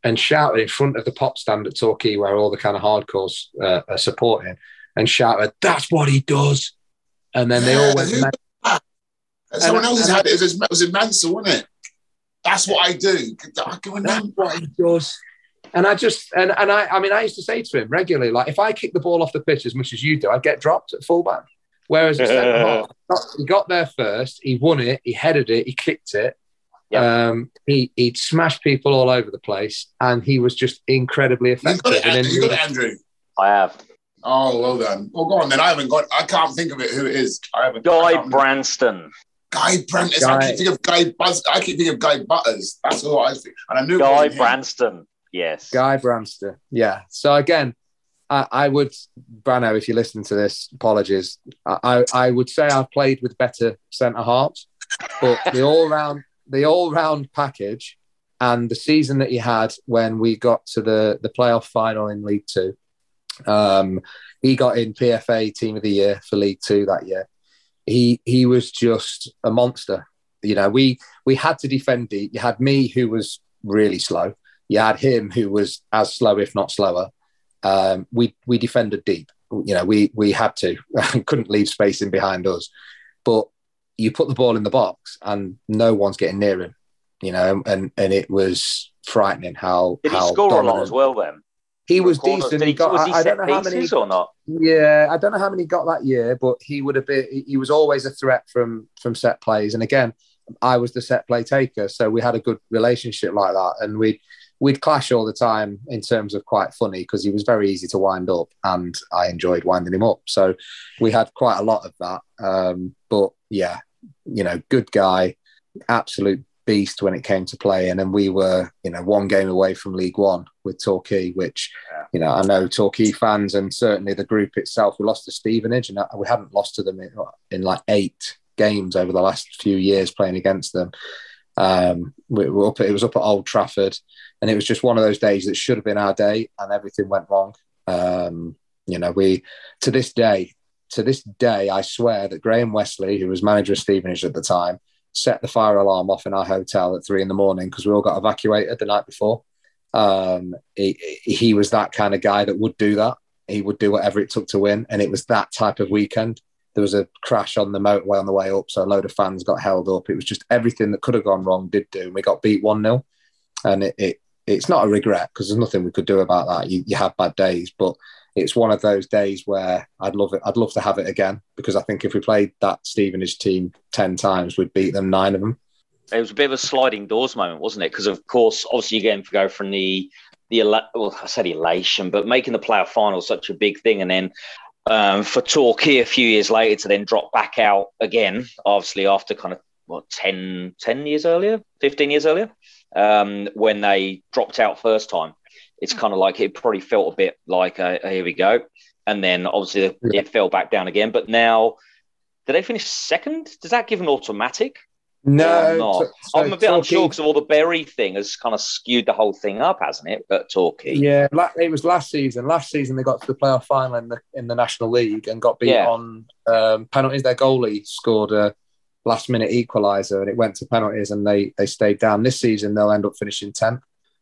and shouted in front of the pop stand at Torquay where all the kind of hardcores uh, are supporting and shouted, That's what he does. And then they all went who- mad. Someone and- else has had it. It was, it was in Mansell, wasn't it? That's what I do. I can That's what he does. And I just and and I I mean I used to say to him regularly, like if I kick the ball off the pitch as much as you do, I'd get dropped at fullback. Whereas [LAUGHS] he got there first, he won it, he headed it, he kicked it. Um, he he'd smashed people all over the place, and he was just incredibly You got effective. it, And Andrew. then You got it, Andrew. I have. Oh, well done. Well, go on then. I haven't got. I can't think of it. Who it is? I haven't. I Guy can't remember. Branston. Guy Brandt. I Guy- keep thinking of Guy Buzz. I keep thinking of Guy Butters. That's all I think. And I knew Guy wasn't him. Branston. Yes. Guy Branston. Yeah. So again, I, I would, Brano, if you listen to this, apologies. I, I, I would say I've played with better centre halves, but the all round, the all round package, and the season that he had when we got to the the playoff final in League Two, um, he got in PFA Team of the Year for League Two that year. He he was just a monster. You know, we we had to defend deep. You had me who was really slow you had him who was as slow, if not slower. Um, we we defended deep. You know, we we had to [LAUGHS] couldn't leave space in behind us. But you put the ball in the box and no one's getting near him. You know, and and it was frightening how Did he how score a lot dominant- as well then? He was Corners. decent. Did He got. was I, he I set don't know how many. or not? Yeah, I don't know how many he got that year, but he would have been. He was always a threat from from set plays. And again, I was the set play taker, so we had a good relationship like that, and we'd we'd clash all the time in terms of quite funny because he was very easy to wind up, and I enjoyed winding him up. So we had quite a lot of that. Um, but yeah, you know, good guy, absolute beast when it came to playing, and we were, you know, one game away from League One with Torquay, which, you know, I know Torquay fans and certainly the group itself. We lost to Stevenage, and we hadn't lost to them in, in like eight games over the last few years playing against them. Um, we were up. It was up at Old Trafford, and it was just one of those days that should have been our day, and everything went wrong. Um, you know, we to this day, to this day, I swear that Graham Westley, who was manager of Stevenage at the time, set the fire alarm off in our hotel at three in the morning because we all got evacuated the night before. Um, he, he was that kind of guy that would do that. He would do whatever it took to win, and it was that type of weekend. There was a crash on the motorway on the way up, so a load of fans got held up. It was just everything that could have gone wrong did do, and we got beat one 0 And it, it it's not a regret because there's nothing we could do about that. You, you have bad days, but it's one of those days where I'd love it. I'd love to have it again because I think if we played that Stevenage team ten times, we'd beat them nine of them. It was a bit of a sliding doors moment, wasn't it? Because of course, obviously, you're going to go from the the well, I said elation, but making the playoff final such a big thing, and then um, for Torquay a few years later to then drop back out again, obviously after kind of what 10, 10 years earlier, fifteen years earlier, um, when they dropped out first time. It's kind of like it probably felt a bit like uh, here we go, and then obviously Yeah. it fell back down again. But now, did they finish second? Does that give an automatic? No, so- so I'm a bit Torquay- unsure because of all the berry thing has kind of skewed the whole thing up, hasn't it? At Torquay. Yeah, it was last season. Last season they got to the playoff final in the in the National League and got beat Yeah. on um, penalties. Their goalie scored a last minute equaliser and it went to penalties and they they stayed down. This season they'll end up finishing tenth,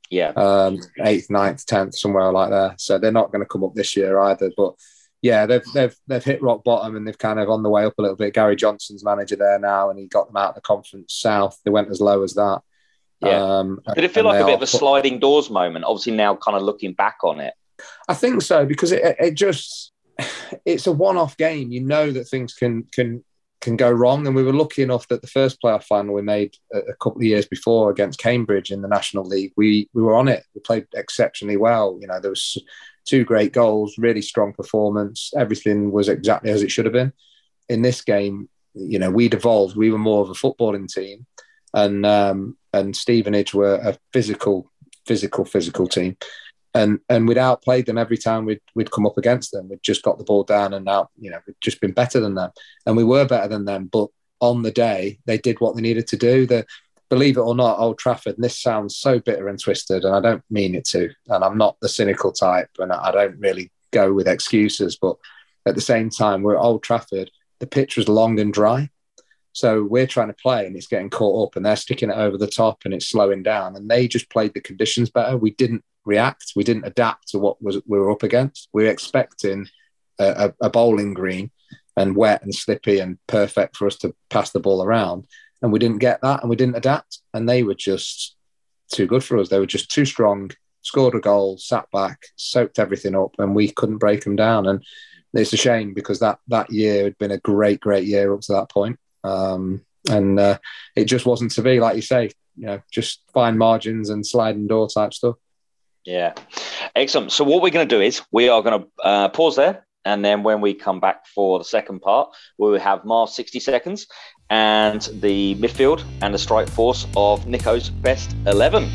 Yeah. um, eighth, ninth, tenth, somewhere like that. So they're not going to come up this year either. But yeah, they've they've they've hit rock bottom and they've kind of on the way up a little bit. Gary Johnson's manager there now and he got them out of the conference south. They went as low as that. Yeah. Um, Did it feel like a bit of a sliding doors moment? Obviously, now kind of looking back on it. I think so because it, it just [SIGHS] it's a one-off game. You know that things can can can go wrong, and we were lucky enough that the first playoff final we made a, couple of years before against Cambridge in the National League, we we were on it. We played exceptionally well. You know, there was two great goals, really strong performance. Everything was exactly as it should have been. In this game, you know, we'd evolved. We were more of a footballing team, and um, and Stevenage were a physical, physical, physical team and and we'd outplayed them every time we'd we'd come up against them. We'd just got the ball down and out, you know, we'd just been better than them, and we were better than them. But on the day, they did what they needed to do. The believe it or not, Old Trafford. And this sounds so bitter and twisted, and I don't mean it to. And I'm not the cynical type, and I don't really go with excuses. But at the same time, we're at Old Trafford. The pitch was long and dry. So we're trying to play and it's getting caught up and they're sticking it over the top and it's slowing down. And they just played the conditions better. We didn't react. We didn't adapt to what was we were up against. We were expecting a, a, bowling green and wet and slippy and perfect for us to pass the ball around. And we didn't get that and we didn't adapt. And they were just too good for us. They were just too strong, scored a goal, sat back, soaked everything up, and we couldn't break them down. And it's a shame because that that year had been a great, great year up to that point. Um, and uh, it just wasn't to be, like you say, you know, just fine margins and sliding door type stuff. Yeah. Excellent. So, what we're going to do is we are going to uh, pause there. And then when we come back for the second part, we will have Marv's 60 seconds and the midfield and the strike force of Nico's best 11.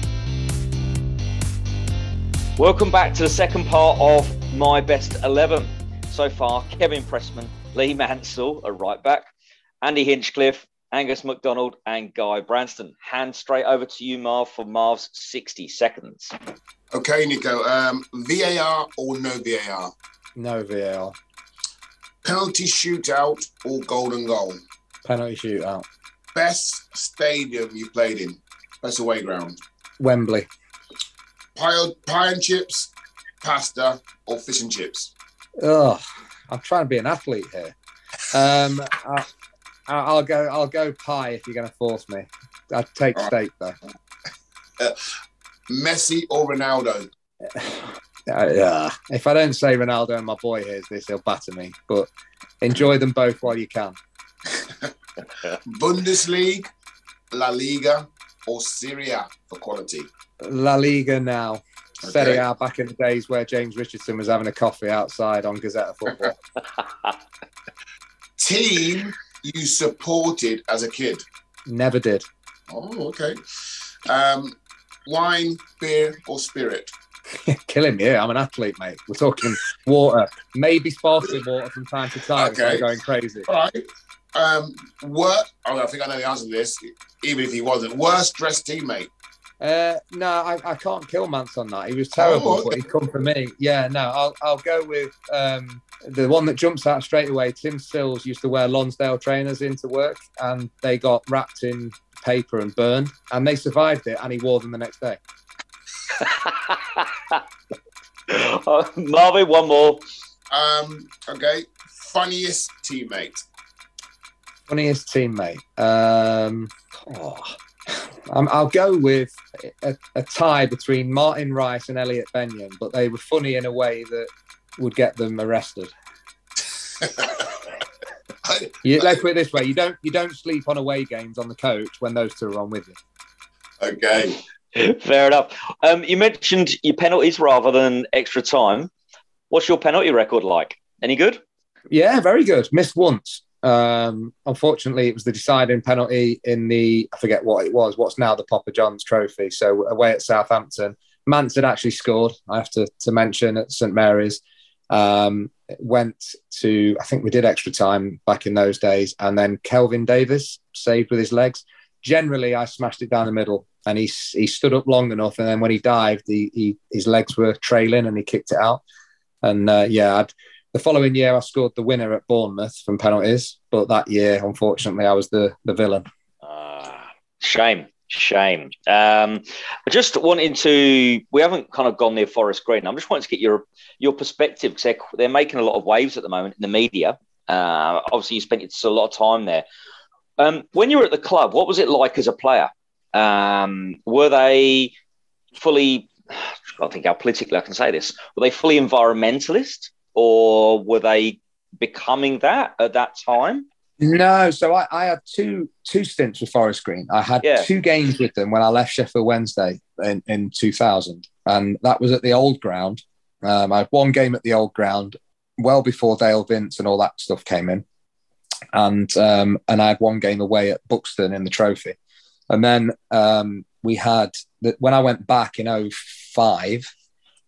Welcome back to the second part of my best 11. So far, Kevin Pressman, Lee Mansell, a right back, Andy Hinchcliffe, Angus MacDonald, and Guy Branston. Hand straight over to you, Marv, for Marv's 60 seconds. Okay, Nico. Um, VAR or no VAR? No VAR. Penalty shootout or golden goal? Penalty shootout. Best stadium you played in? Best away ground? Wembley. Pie, pie and chips, pasta, or fish and chips? Ugh, I'm trying to be an athlete here. Um, I, I'll go. I'll go pie if you're going to force me. I'd take steak though. Messi or Ronaldo? [SIGHS] Uh, yeah. If I don't say Ronaldo and my boy hears this, he'll batter me. But enjoy them both while you can. [LAUGHS] Bundesliga, La Liga, or Serie A for quality? La Liga now. Serie Okay. A back in the days where James Richardson was having a coffee outside on Gazzetta Football. [LAUGHS] Team you supported as a kid? Never did. Oh, okay. Um, wine, beer, or spirit? [LAUGHS] Killing me. I'm an athlete, mate. We're talking [LAUGHS] water, maybe sparkling water from time to time. Okay. going crazy. All right. Um, what? Oh, I think I know the answer to this, even if he wasn't. Worst dressed teammate? Uh, no, I, I can't kill Mance on that. He was terrible, Oh, okay. but he'd come for me. Yeah, no, I'll I'll go with um, the one that jumps out straight away. Tim Sills used to wear Lonsdale trainers into work, and they got wrapped in paper and burned, and they survived it, and he wore them the next day. [LAUGHS] Uh, Marvin, one more. Um, okay. Funniest teammate? Funniest teammate. Um, oh, um, I'll go with a, a tie between Martin Rice and Elliot Benyon, but they were funny in a way that would get them arrested. [LAUGHS] You, let's put it this way: you don't you don't sleep on away games on the coach when those two are on with you. okay. Fair enough. Um, you mentioned your penalties rather than extra time. What's your penalty record like? Any good? Yeah, very good. Missed once. Um, unfortunately, it was the deciding penalty in the I forget what it was. What's now the Papa John's Trophy? So away at Southampton, Mance had actually scored. I have to to mention at St Mary's. Um, went to I think we did extra time back in those days, and then Kelvin Davis saved with his legs. generally I smashed it down the middle, and he he stood up long enough, and then when he dived, he, he his legs were trailing, and he kicked it out. And uh, yeah, I'd, the following year I scored the winner at Bournemouth from penalties, but that year, unfortunately, I was the the villain. Uh, shame. Shame. Um, I just wanted to. We haven't kind of gone near Forest Green. I'm just wanting to get your your perspective because they're, they're making a lot of waves at the moment in the media. Uh, obviously, you spent a lot of time there. Um, when you were at the club, what was it like as a player? Um, were they fully? [SIGHS] I think how politically I can say this. Were they fully environmentalist, or were they becoming that at that time? No, so I, I had two two stints with Forest Green. I had yeah. two games with them when I left Sheffield Wednesday in, in 2000, and that was at the old ground. Um, I had one game at the old ground well before Dale Vince and all that stuff came in, and um, and I had one game away at Buxton in the Trophy, and then um, we had that when I went back in 05,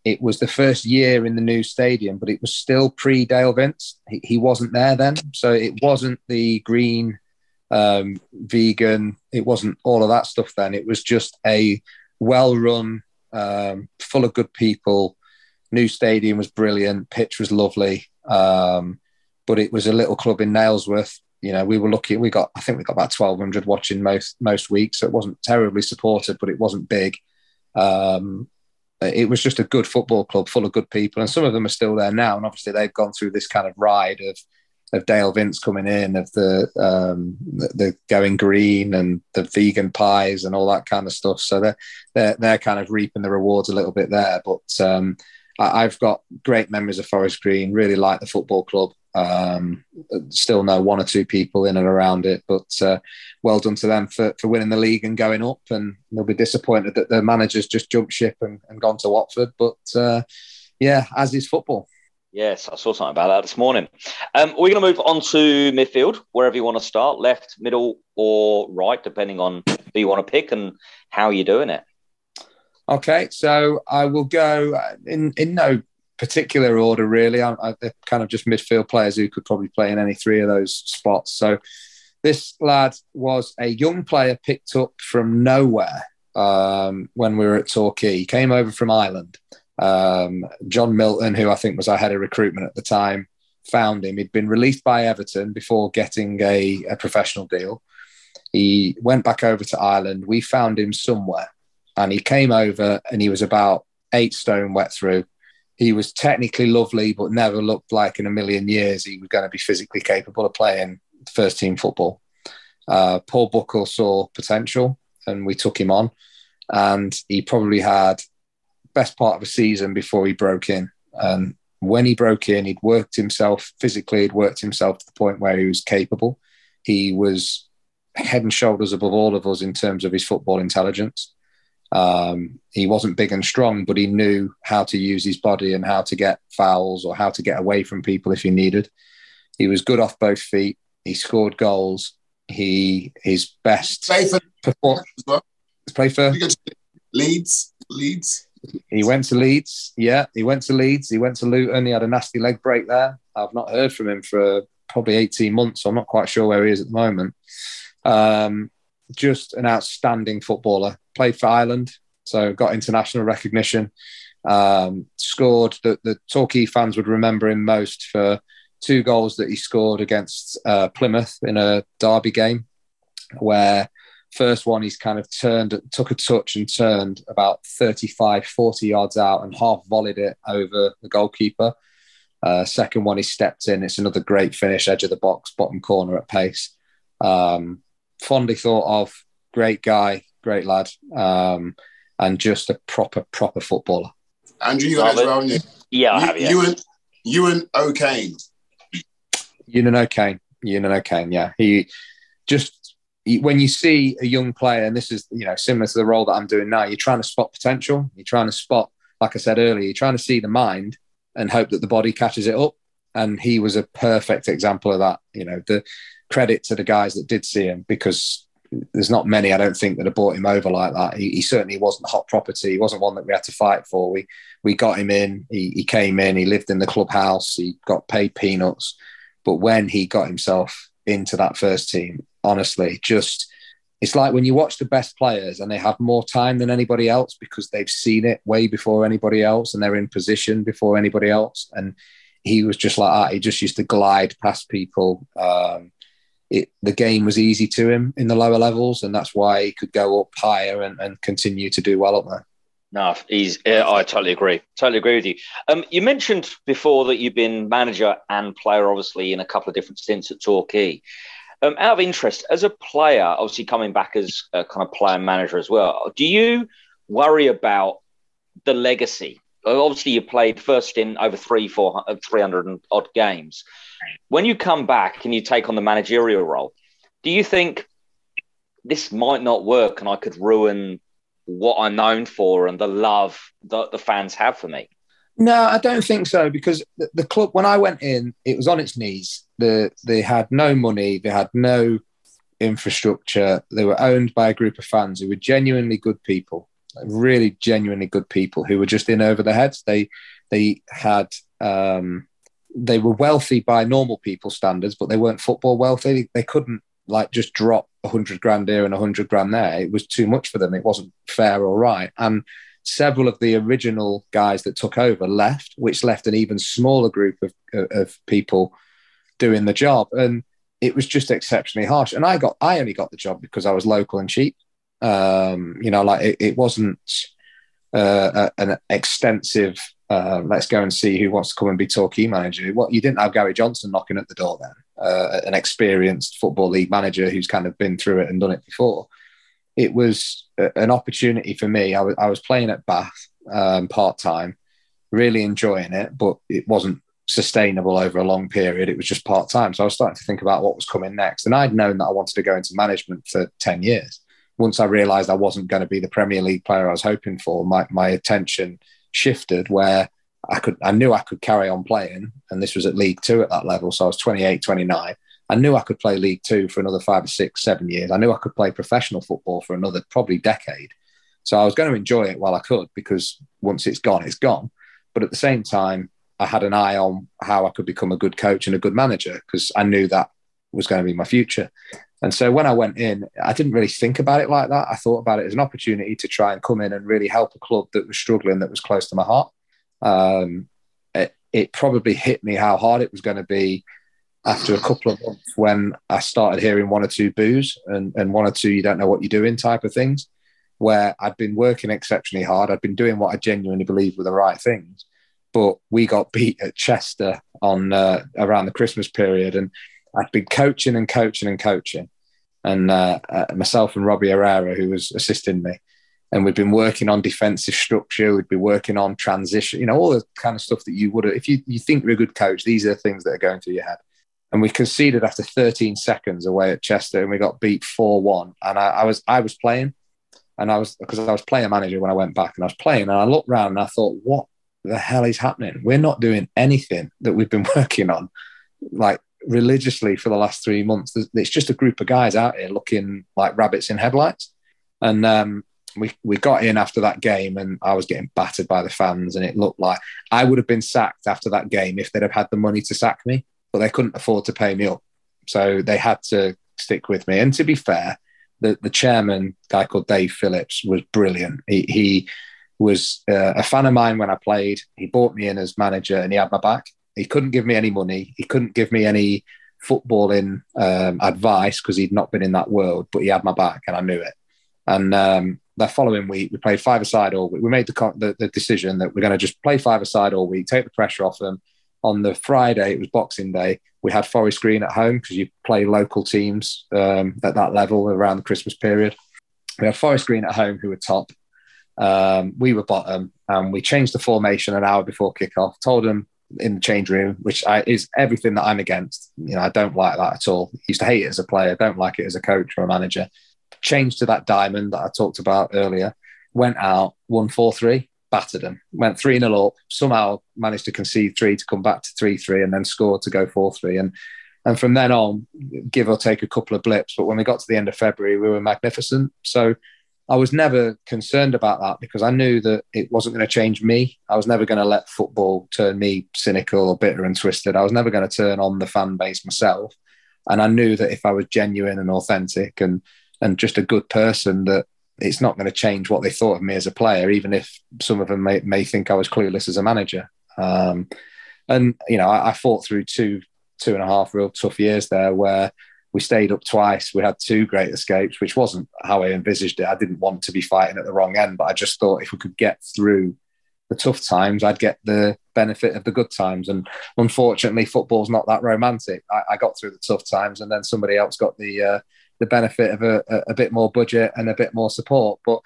it was the first year in the new stadium, but it was still pre Dale Vince. He, he, wasn't there then, so it wasn't the green, um, vegan. It wasn't all of that stuff then. It was just a well run, um, full of good people. New stadium was brilliant. Pitch was lovely, um, but it was a little club in Nailsworth. You know, we were lucky. We got, I think, we got about twelve hundred watching most most weeks. So it wasn't terribly supported, but it wasn't big. Um, it was just a good football club full of good people, and some of them are still there now. And obviously, they've gone through this kind of ride of of Dale Vince coming in, of the um, the, the going green and the vegan pies and all that kind of stuff. So they're they're, they're kind of reaping the rewards a little bit there. But um, I, have got great memories of Forest Green. Really like the football club. Um, still know one or two people in and around it, but uh, well done to them for, for winning the league and going up. And they'll be disappointed that the managers just jumped ship and, and gone to Watford. But uh, yeah, as is football. Yes, I saw something about that this morning. Um, we're going to move on to midfield, wherever you want to start, left, middle, or right, depending on who you want to pick and how you're doing it. Okay, so I will go in in no particular order, really. I, I, they're kind of just midfield players who could probably play in any three of those spots. So this lad was a young player picked up from nowhere um, when we were at Torquay. He came over from Ireland. Um, John Milton, who I think was our head of recruitment at the time, found him. He'd been released by Everton before getting a, a professional deal. He went back over to Ireland. We found him somewhere and he came over and he was about eight stone wet through he was technically lovely, but never looked like in a million years he was going to be physically capable of playing first team football. Uh, Paul Buckle saw potential and we took him on. And he probably had best part of a season before he broke in. And when he broke in, he'd worked himself physically, he'd worked himself to the point where he was capable. He was head and shoulders above all of us in terms of his football intelligence. Um, he wasn't big and strong, but he knew how to use his body and how to get fouls or how to get away from people if he needed. He was good off both feet. He scored goals. He his best play for performance as well. Play for Leeds. Leeds. He went to Leeds. Yeah, he went to Leeds. He went to Luton. He had a nasty leg break there. I've not heard from him for probably 18 months. So I'm not quite sure where he is at the moment. Um, just an outstanding footballer. Played for Ireland, so got international recognition. Um, scored the, the Torquay fans would remember him most for two goals that he scored against uh, Plymouth in a derby game, where first one he's kind of turned, took a touch and turned about 35, 40 yards out and half volleyed it over the goalkeeper. Uh, second one he stepped in. It's another great finish, edge of the box, bottom corner at pace. Um, fondly thought of. Great guy, great lad, um, and just a proper, proper footballer. Andrew, you as well, Yeah, I have, yeah. You and you and O'Kane. Eunan O'Kane. Eunan O'Kane. Yeah, he just he, when you see a young player, and this is you know similar to the role that I'm doing now. You're trying to spot potential. You're trying to spot, like I said earlier, you're trying to see the mind and hope that the body catches it up. And he was a perfect example of that. You know, the credit to the guys that did see him because there's not many, I don't think, that have bought him over like that. He, he, certainly wasn't hot property. He wasn't one that we had to fight for. We we got him in. He, he came in. He lived in the clubhouse. He got paid peanuts. But when he got himself into that first team, honestly, just it's like when you watch the best players and they have more time than anybody else because they've seen it way before anybody else and they're in position before anybody else. And he was just like that. He just used to glide past people. Um, it, the game was easy to him in the lower levels, and that's why he could go up higher and, and continue to do well up there. No, he's. I totally agree. Totally agree with you. Um, you mentioned before that you've been manager and player, obviously, in a couple of different stints at Torquay. Um, out of interest, as a player, obviously coming back as a kind of player manager as well, do you worry about the legacy? Obviously, you played first in over three, four, 300 odd games. When you come back and you take on the managerial role, do you think this might not work and I could ruin what I'm known for and the love that the fans have for me? No, I don't think so because the, the, club, when I went in, it was on its knees. The, they had no money, they had no infrastructure. They were owned by a group of fans who were genuinely good people, really genuinely good people who were just in over their heads. They they had um, they were wealthy by normal people standards, but they weren't football wealthy. They couldn't like just drop a hundred grand here and a hundred grand there. It was too much for them. It wasn't fair or right. And several of the original guys that took over left, which left an even smaller group of, of people doing the job. And it was just exceptionally harsh. And I got, I only got the job because I was local and cheap. Um, you know, like it, it wasn't uh, an extensive. Uh, let's go and see who wants to come and be Torquay manager. What you didn't have Gary Johnson knocking at the door then, uh, an experienced football league manager who's kind of been through it and done it before it was an opportunity for me. I was, I was playing at Bath um, part time, really enjoying it, but it wasn't sustainable over a long period. It was just part time. So I was starting to think about what was coming next. And I'd known that I wanted to go into management for 10 years. Once I realized I wasn't going to be the Premier League player I was hoping for, my, my attention shifted where I could I knew I could carry on playing. And this was at League Two at that level. So I was 28, 29. I knew I could play League Two for another five or six, seven years. I knew I could play professional football for another probably decade. So I was going to enjoy it while I could because once it's gone, it's gone. But at the same time, I had an eye on how I could become a good coach and a good manager because I knew that was going to be my future. And so when I went in, I didn't really think about it like that. I thought about it as an opportunity to try and come in and really help a club that was struggling, that was close to my heart. Um, it, it probably hit me how hard it was going to be after a couple of months when I started hearing one or two boos and, and one or two you don't know what you're doing type of things, where I'd been working exceptionally hard. I'd been doing what I genuinely believed were the right things. But we got [LAUGHS] beat at Chester on uh, around the Christmas period, and I'd been coaching and coaching and coaching. And uh, uh, myself and Robbie Herrera, who was assisting me, and we'd been working on defensive structure. We'd be working on transition, you know, all the kind of stuff that you would. If you, you think you're a good coach, these are the things that are going through your head and we conceded after 13 seconds away at Chester, and we got beat four one. And I, I, was I was playing, and I was because I was player manager when I went back, and I was playing, and I looked around and I thought, what the hell is happening? We're not doing anything that we've been [LAUGHS] working on, like religiously for the last three months. It's just a group of guys out here looking like rabbits in headlights, and um, we we got in after that game, and I was getting battered by the fans, and it looked like I would have been sacked after that game if they'd have had the money to sack me but they couldn't afford to pay me up. So they had to stick with me. And to be fair, the, the chairman, guy called Dave Phillips, was brilliant. He, he was uh, a fan of mine when I played. He bought me in as manager and he had my back. He couldn't give me any money. He couldn't give me any footballing um, advice because he'd not been in that world, but he had my back and I knew it. And um, the following week, we played five aside all week. We made the, the, the decision that we're going to just play five aside all week, take the pressure off them, on the Friday, it was Boxing Day. We had Forest Green at home because you play local teams um, at that level around the Christmas period. We had Forest Green at home, who were top. Um, we were bottom, and we changed the formation an hour before kickoff. Told them in the change room, which I, is everything that I'm against. You know, I don't like that at all. Used to hate it as a player. Don't like it as a coach or a manager. Changed to that diamond that I talked about earlier. Went out, won four three battered them. Went 3 0 up, somehow managed to concede three to come back to 3 3 and then score to go 4 3. And and from then on, give or take a couple of blips. But when we got to the end of February, we were magnificent. So I was never concerned about that because I knew that it wasn't going to change me. I was never going to let football turn me cynical or bitter and twisted. I was never going to turn on the fan base myself. And I knew that if I was genuine and authentic and and just a good person that it's not going to change what they thought of me as a player, even if some of them may, may think I was clueless as a manager. Um, and you know, I, I, fought through two two and a half real tough years there where we stayed up twice. We had two great escapes, which wasn't how I envisaged it. I didn't want to be fighting at the wrong end, but I just thought if we could get through the tough times, I'd get the benefit of the good times. And unfortunately, football's not that romantic. I, I got through the tough times, and then somebody else got the uh, the benefit of a, a, bit more budget and a bit more support. But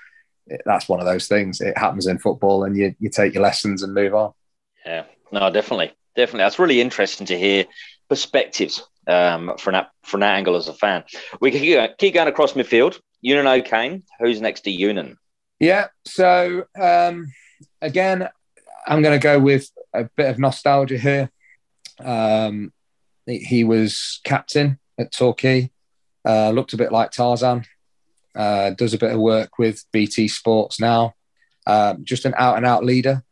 that's one of those things. It happens in football, and you you take your lessons and move on. Yeah, no, definitely, definitely. That's really interesting to hear perspectives um, from that from that angle as a fan. We can keep going across midfield. Eunan O'Kane, who's next to Eunan? Yeah, so um, again, I'm going to go with a bit of nostalgia here. Um, he was captain at Torquay, uh, looked a bit like Tarzan, uh, does a bit of work with BT Sports now. Um, just an out and out leader.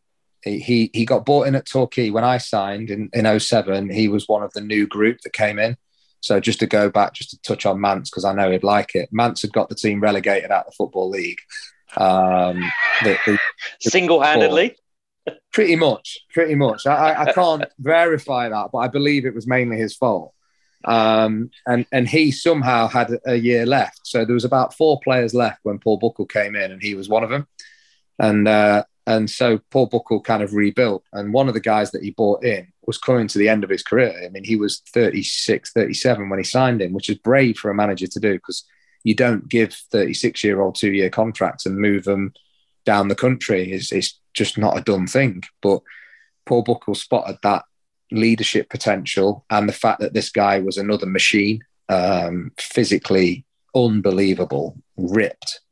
He, he got bought in at Torquay when I signed in, in 07. He was one of the new group that came in. So just to go back, just to touch on Mance, because I know he'd like it. Mance had got the team relegated out of the Football League. Um, the, the, the Single-handedly? Pretty much, pretty much. I, I can't verify that, but I believe it was mainly his fault. Um, and and he somehow had a year left, so there was about four players left when Paul Buckle came in, and he was one of them. And uh, and so Paul Buckle kind of rebuilt. And one of the guys that he bought in was coming to the end of his career. I mean, he was 36, 37 when he signed him, which is brave for a manager to do because you don't give 36 year old two year contracts and move them down the country. It's, it's just not a done thing. But Paul Buckle spotted that leadership potential and the fact that this guy was another machine, um, physically unbelievable, ripped,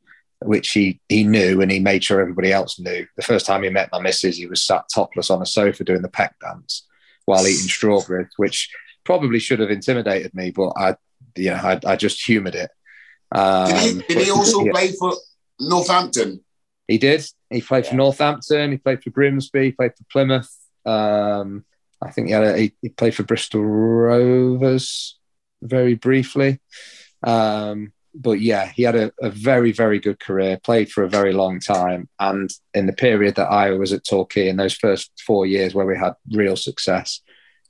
which he he knew and he made sure everybody else knew. The first time he met my missus, he was sat topless on a sofa doing the peck dance while eating [LAUGHS] strawberries, which probably should have intimidated me, but I, you know, I, I just humoured it. Um, did he, did he also yeah. play for Northampton? He did. He played yeah. for Northampton. He played for Grimsby. He played for Plymouth. Um, I think he, had a, he, he, played for Bristol Rovers very briefly. Um, but yeah, he had a, a, very, very good career, played for a very long time. And in the period that I was at Torquay, in those first four years where we had real success,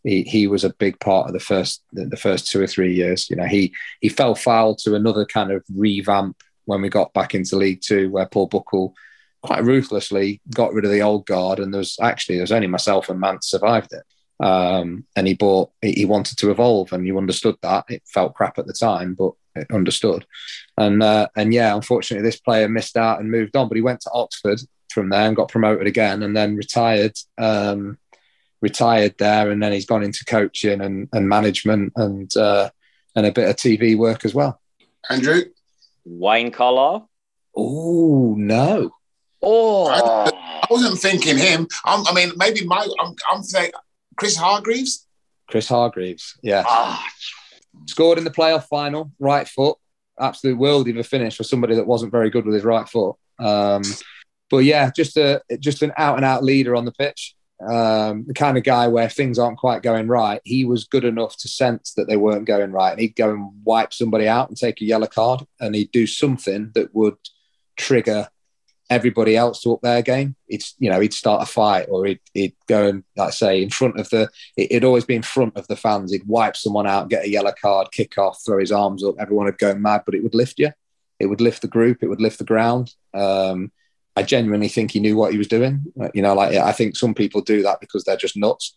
he, he was a big part of the first the first two or three years. You know, he he fell foul to another kind of revamp when we got back into League Two, where Paul Buckle quite ruthlessly got rid of the old guard, and there was actually there was only myself and Mance survived it. Um, and he bought he wanted to evolve, and you understood that. It felt crap at the time, but it understood. And uh, and yeah, unfortunately, this player missed out and moved on, but he went to Oxford from there and got promoted again, and then retired. Um, retired there, and then he's gone into coaching and, and management and uh, and a bit of TV work as well. Andrew, Wayne Carlisle. Oh no. Oh, I, wasn't thinking him. I'm, i mean, maybe my. I'm, I'm thinking Chris Hargreaves. Chris Hargreaves, yeah. Ah. Scored in the playoff final, right foot. Absolute world of a finish for somebody that wasn't very good with his right foot. Um, but yeah, just a just an out and out leader on the pitch um, the kind of guy where things aren't quite going right, he was good enough to sense that they weren't going right. And he'd go and wipe somebody out and take a yellow card, and he'd do something that would trigger everybody else to up their game. It's you know he'd start a fight or he'd, he'd go and like I say in front of the it'd always be in front of the fans. He'd wipe someone out, get a yellow card, kick off, throw his arms up. Everyone would go mad, but it would lift you. It would lift the group. It would lift the ground. Um, I genuinely think he knew what he was doing. You know, like I think some people do that because they're just nuts.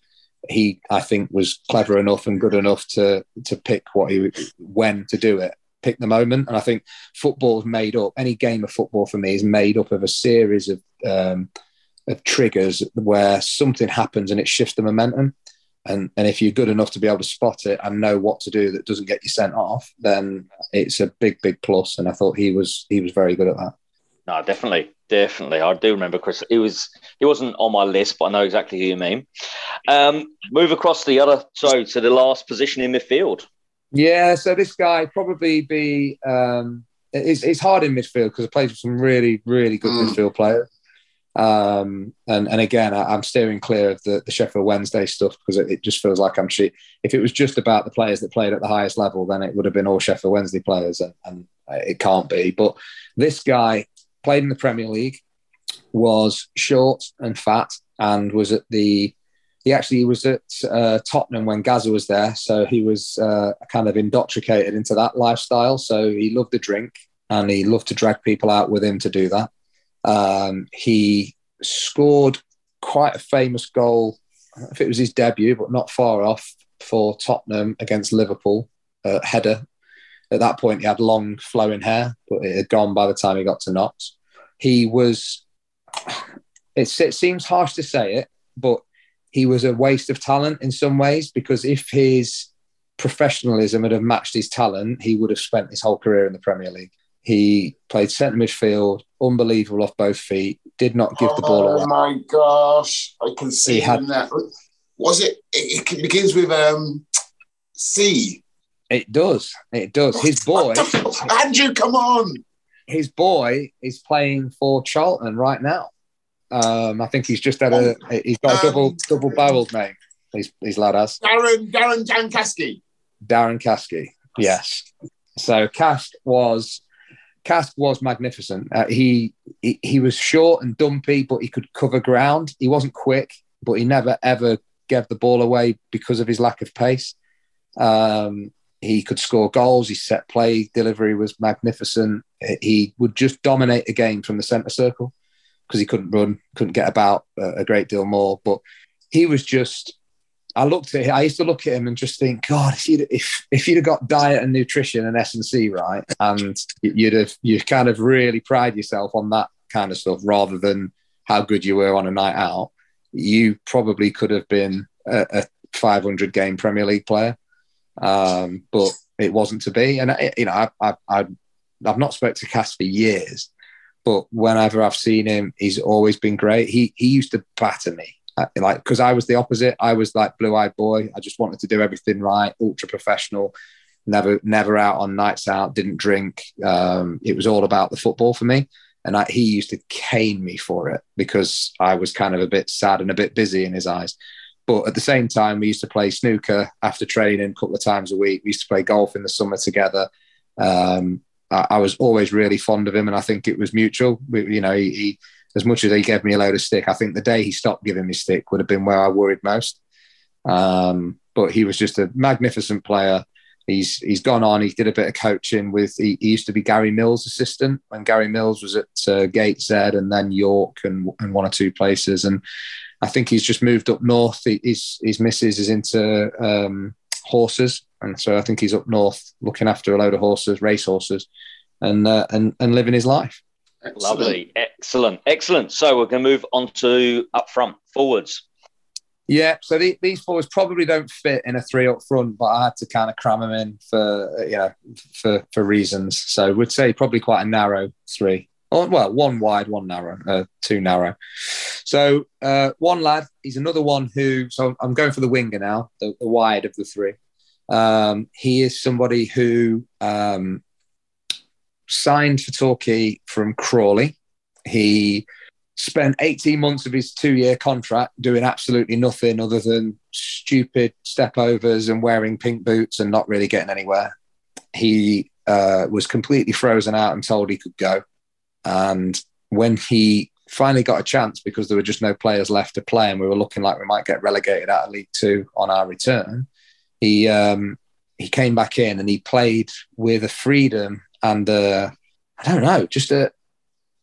He, I think, was clever enough and good enough to to pick what he when to do it, pick the moment. And I think football's made up. Any game of football for me is made up of a series of um, of triggers where something happens and it shifts the momentum. And and if you're good enough to be able to spot it and know what to do that doesn't get you sent off, then it's a big, big plus. And I thought he was he was very good at that. No, definitely, definitely. I do remember Chris. He was he wasn't on my list, but I know exactly who you mean. Um, move across the other, so to the last position in midfield. Yeah, so this guy probably be um, it's, it's hard in midfield because I played with some really really good mm. midfield players. Um, and and again, I, am steering clear of the, the Sheffield Wednesday stuff because it, it, just feels like I'm cheap. If it was just about the players that played at the highest level, then it would have been all Sheffield Wednesday players, and, and it can't be. But this guy played in the Premier League, was short and fat, and was at the. He actually was at uh, Tottenham when Gazza was there, so he was uh, kind of indoctrinated into that lifestyle. So he loved to drink, and he loved to drag people out with him to do that. Um, he scored quite a famous goal. if it was his debut, but not far off for Tottenham against Liverpool, uh, header. At that point, he had long flowing hair, but it had gone by the time he got to Notts. He was, [SIGHS] it seems harsh to say it, but he was a waste of talent in some ways because if his professionalism had have matched his talent, he would have spent his whole career in the Premier League. He played centre midfield, unbelievable off both feet. Did not give the ball away. Oh my gosh, I can see had, that. Was it? It, it begins with um, C. It does. It does. His [LAUGHS] boy, Andrew, come on. His boy is playing for Charlton right now. Um, I think he's just had a. He's got a um, double double barreled name. He's he's lad has Darren Darren Caskey. Darren Caskey, Yes. So Cask was Cask was magnificent. Uh, he, he, he was short and dumpy, but he could cover ground. He wasn't quick, but he never ever gave the ball away because of his lack of pace. Um, he could score goals. His set play delivery was magnificent. He would just dominate a game from the centre circle because he couldn't run, couldn't get about a great deal more. But he was just I looked at him, I used to look at him and just think, God, if you'd, if, if you'd have got diet and nutrition and S and C right, and you'd have you kind of really pride yourself on that kind of stuff rather than how good you were on a night out, you probably could have been a, a 500 game Premier League player. Um, but it wasn't to be. And you know, I, I, I I've not spoke to Cass for years, but whenever I've seen him, he's always been great. He he used to batter me like because I was the opposite. I was like blue eyed boy. I just wanted to do everything right, ultra professional. Never, never out on nights out. Didn't drink. Um, it was all about the football for me. And I, he used to cane me for it because I was kind of a bit sad and a bit busy in his eyes. But at the same time, we used to play snooker after training a couple of times a week. We used to play golf in the summer together. Um, I, was always really fond of him, and I think it was mutual. You know, he, he as much as he gave me a load of stick, I think the day he stopped giving me stick would have been where I worried most. Um, but he was just a magnificent player. He's he's gone on. He did a bit of coaching with. He, he used to be Gary Mills' assistant when Gary Mills was at uh, Gateshead and then York and, and one or two places. And I think he's just moved up north. He, his his missus is into um, horses, and so I think he's up north looking after a load of horses, race horses, and uh, and and living his life. Excellent. Lovely. Excellent. Excellent. So we're going to move on to up front, forwards. Yeah, so the, these forwards probably don't fit in a three up front, but I had to kind of cram them in for you know for for reasons. So we'd say probably quite a narrow three. Or, well, one wide, one narrow, uh, two narrow. So uh, one lad, he's another one who. So I'm going for the winger now, the, the wide of the three. Um, he is somebody who um, signed for Torquay from Crawley. He spent 18 months of his two year contract doing absolutely nothing other than stupid step overs and wearing pink boots and not really getting anywhere. He uh, was completely frozen out and told he could go. And when he finally got a chance because there were just no players left to play and we were looking like we might get relegated out of League Two on our return, he um, he came back in and he played with a freedom and uh, I don't know, just a.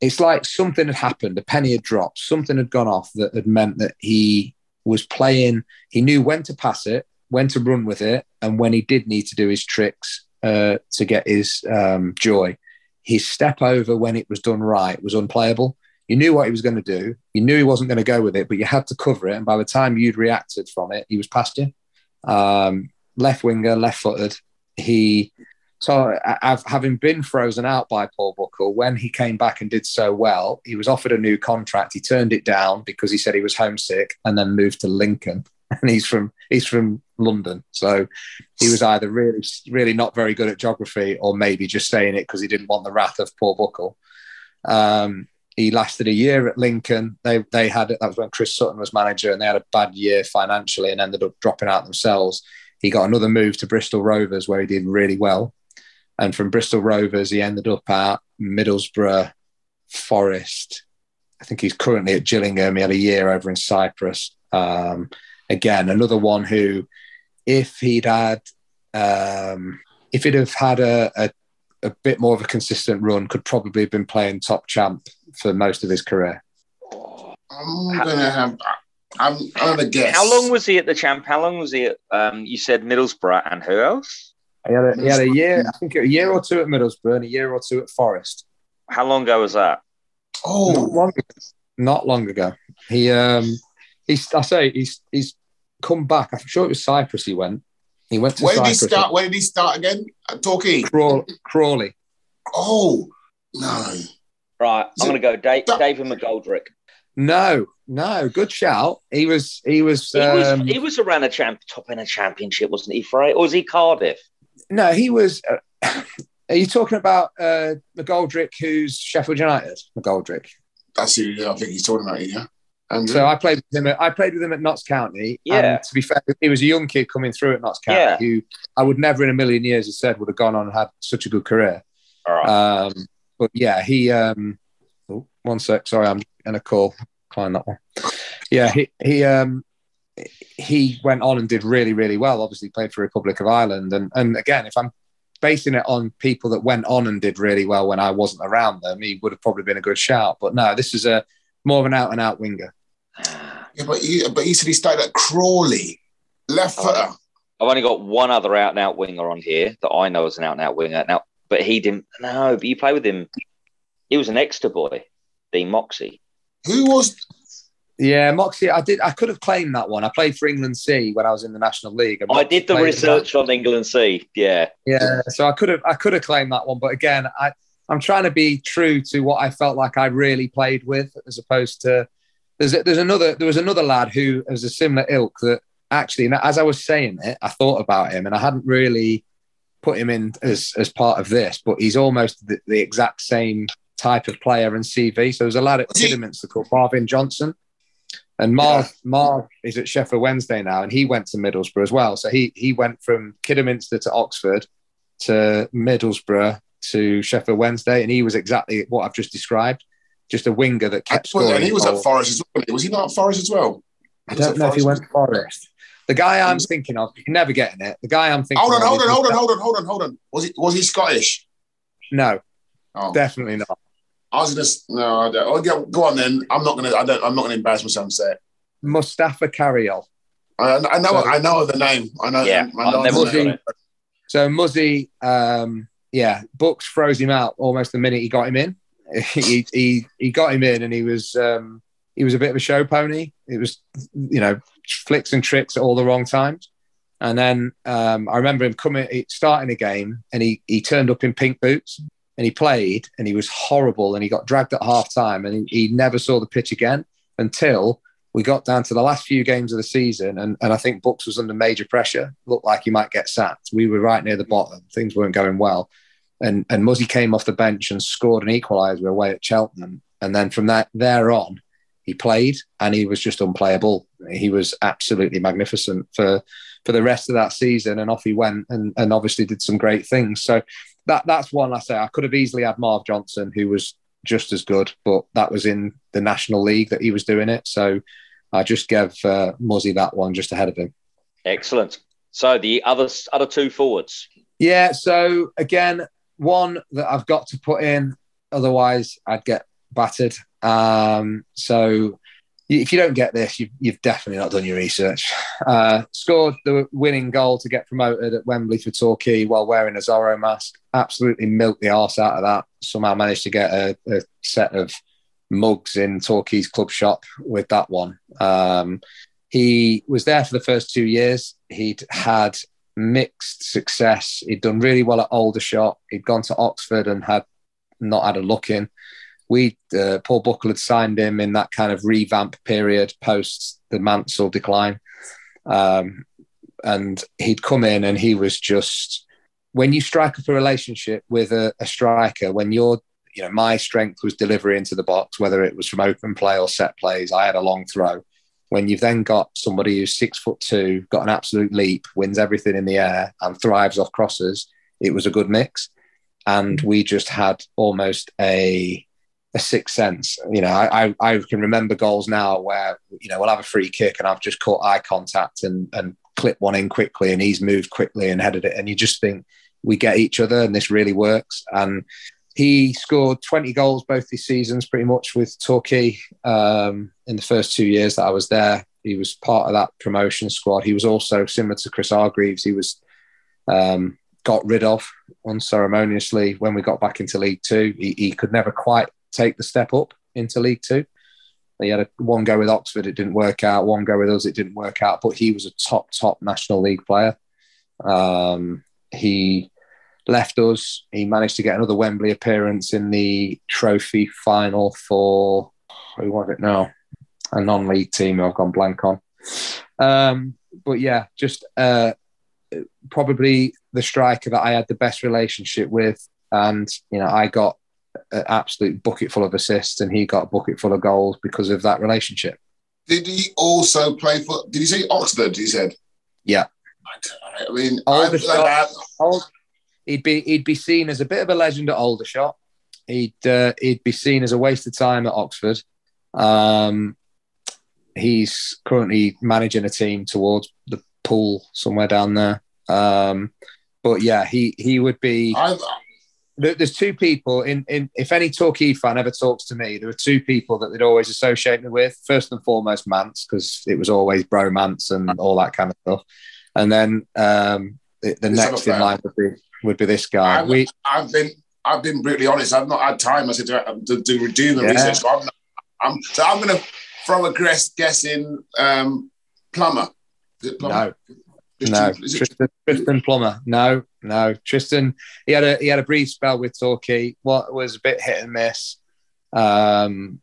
It's like something had happened, a penny had dropped, something had gone off that had meant that he was playing. He knew when to pass it, when to run with it, and when he did need to do his tricks uh, to get his um, joy. His step over when it was done right was unplayable. You knew what he was going to do. You knew he wasn't going to go with it, but you had to cover it. And by the time you'd reacted from it, he was past you. Um, left winger, left footed. He so, having been frozen out by Paul Buckle, when he came back and did so well, he was offered a new contract. He turned it down because he said he was homesick, and then moved to Lincoln. [LAUGHS] And he's from he's from London, so he was either really really not very good at geography, or maybe just saying it because he didn't want the wrath of Paul Buckle. Um, he lasted a year at Lincoln. They they had that was when Chris Sutton was manager, and they had a bad year financially and ended up dropping out themselves. He got another move to Bristol Rovers where he did really well, and from Bristol Rovers he ended up at Middlesbrough, Forest. I think he's currently at Gillingham. He had a year over in Cyprus. Um, again, another one who, if he'd had, um, if he'd have had a, a, a bit more of a consistent run, could probably have been playing top champ for most of his career. I'm gonna have. I'm, I'm gonna guess. How long was he at the champ? How long was he at? Um, you said Middlesbrough and who else? He had, a, he had a year, I think, a year or two at Middlesbrough and a year or two at Forest. How long ago was that? Not Oh, long, not long ago. He, um, he's, I say, he's, he's come back. I'm sure it was Cyprus. He went. He went to where did he Cyprus. start? Where did he start again? At Torquay. Craw- Crawley. Oh no. Right, I'm going to go Dave, that- David McGoldrick. No, no, good shout. He was, he was, He was um, he was around a champ, top in a championship, wasn't he? For or was he Cardiff? no, he was. Uh, [COUGHS] are you talking about uh, McGoldrick, who's Sheffield United? McGoldrick. That's who I think he's talking about. Yeah. And So I played with him. At, I played with him at Notts County. Yeah. And to be fair, he was a young kid coming through at Notts County Yeah. who I would never in a million years have said would have gone on and had such a good career. All right. Um, but yeah, he. Um, oh, one sec. Sorry, I'm in a call. Climb that one. Yeah, he he um, he went on and did really really well. Obviously, played for Republic of Ireland, and and again, if I'm basing it on people that went on and did really well when I wasn't around them, he would have probably been a good shout. But no, this is a more of an out and out winger. yeah, but he, but he said he started at Crawley, left footer. I've only got one other out and out winger on here that I know is an out and out winger. Now, but he didn't. No, but you play with him. He was an extra boy, Dean Moxey. Who was? Yeah, Moxey, I did. I could have claimed that one. I played for England C when I was in the National League. I did the research on England C. Yeah, Yeah, so I could have I could have claimed that one, but again, I I'm trying to be true to what I felt like I really played with, as opposed to there's there's another there was another lad who was a similar ilk that actually, as I was saying it, I thought about him, and I hadn't really put him in as as part of this, but he's almost the, the exact same type of player and CV. So there's a lad at Kidderminster called Marvin Johnson. And Marv, Marv is at Sheffield Wednesday now, and he went to Middlesbrough as well. So he he went from Kidderminster to Oxford to Middlesbrough to Sheffield Wednesday, and he was exactly what I've just described, just a winger that kept scoring. and he was at. Forest as well. Was he not at Forest as well? I don't know if he went Forest. The guy I'm thinking of, you're never getting it. The guy I'm thinking Hold on, of hold on, hold on, hold on, hold on, hold on. Was he was he Scottish? No, Oh, definitely not. I was gonna no. I don't. Oh, yeah, go on then. I'm not gonna. I don't. I'm not gonna embarrass myself and say it. Mustapha Carayol. I, I know. So- I know the name. I know. Yeah, I know I've the got name. So Muzzy, um, yeah, Books froze him out almost the minute he got him in. [LAUGHS] he, he he got him in, and he was um, he was a bit of a show pony. It was you know flicks and tricks at all the wrong times. And then um, I remember him coming starting a game, and he he turned up in pink boots, and he played, and he was horrible, and he got dragged at half time, and he, he never saw the pitch again until we got down to the last few games of the season, and, and I think Bucks was under major pressure. Looked like he might get sacked. We were right near the bottom. Things weren't going well, and and Muzzy came off the bench and scored an equaliser away at Cheltenham. And then from that there on, he played, and he was just unplayable. He was absolutely magnificent for for the rest of that season, and off he went, and and obviously did some great things. So that that's one I say I could have easily had Marv Johnson, who was just as good, but that was in the National League that he was doing it. So I just gave uh, Muzzy that one just ahead of him. excellent. So the other other two forwards. Yeah. So again, one that I've got to put in, otherwise I'd get battered. Um, so if you don't get this, you've, you've definitely not done your research. Uh, scored the winning goal to get promoted at Wembley for Torquay while wearing a Zorro mask. Absolutely milked the arse out of that. Somehow managed to get a, a set of mugs in Torquay's club shop with that one. Um, he was there for the first two years. He'd had mixed success. He'd done really well at Aldershot. He'd gone to Oxford and had not had a look in. We uh, Paul Buckle had signed him in that kind of revamp period post the Mansell decline, um, and he'd come in and he was just when you strike up a relationship with a, a striker when you're you know, my strength was delivery into the box, whether it was from open play or set plays. I had a long throw. When you've then got somebody who's six foot two, got an absolute leap, wins everything in the air, and thrives off crosses, it was a good mix. And we just had almost a a sixth sense. You know, I, I can remember goals now where you know we'll have a free kick and I've just caught eye contact and and clip one in quickly, and he's moved quickly and headed it, and you just think we get each other, and this really works. And he scored 20 goals both these seasons, pretty much with Torquay um, in the first two years that I was there. He was part of that promotion squad. He was also similar to Chris Hargreaves. He was um, got rid of unceremoniously when we got back into League Two. He, he could never quite take the step up into League Two. He had a, one go with Oxford, it didn't work out. One go with us, it didn't work out. But he was a top, top National League player. Um, he left us. He managed to get another Wembley appearance in the trophy final for who was it now? A non-league team I've gone blank on. Um, but yeah, just uh, probably the striker that I had the best relationship with, and you know, I got an absolute bucket full of assists, and he got a bucket full of goals because of that relationship. Did he also play for? Did he say Oxford? He said, "Yeah." I mean, Aldershot, I, Old, he'd be he'd be seen as a bit of a legend at Aldershot. He'd uh, he'd be seen as a waste of time at Oxford. Um, he's currently managing a team towards the pool somewhere down there. Um, but yeah, he he would be. I've, there's two people in, in if any Torquay fan ever talks to me, there are two people that they'd always associate me with. First and foremost, Mance, because it was always bromance and all that kind of stuff. And then um, the, the next in line would be would be this guy. I've, we, I've been I've been brutally honest. I've not had time. I said to, to, to do the yeah. research. So I'm, not, I'm, so I'm going to throw a guess, guess in um, Plummer. Plummer. No. No, Tristan, Tristan Plummer. No, no, Tristan. He had a he had a brief spell with Torquay. What was a bit hit and miss. Um,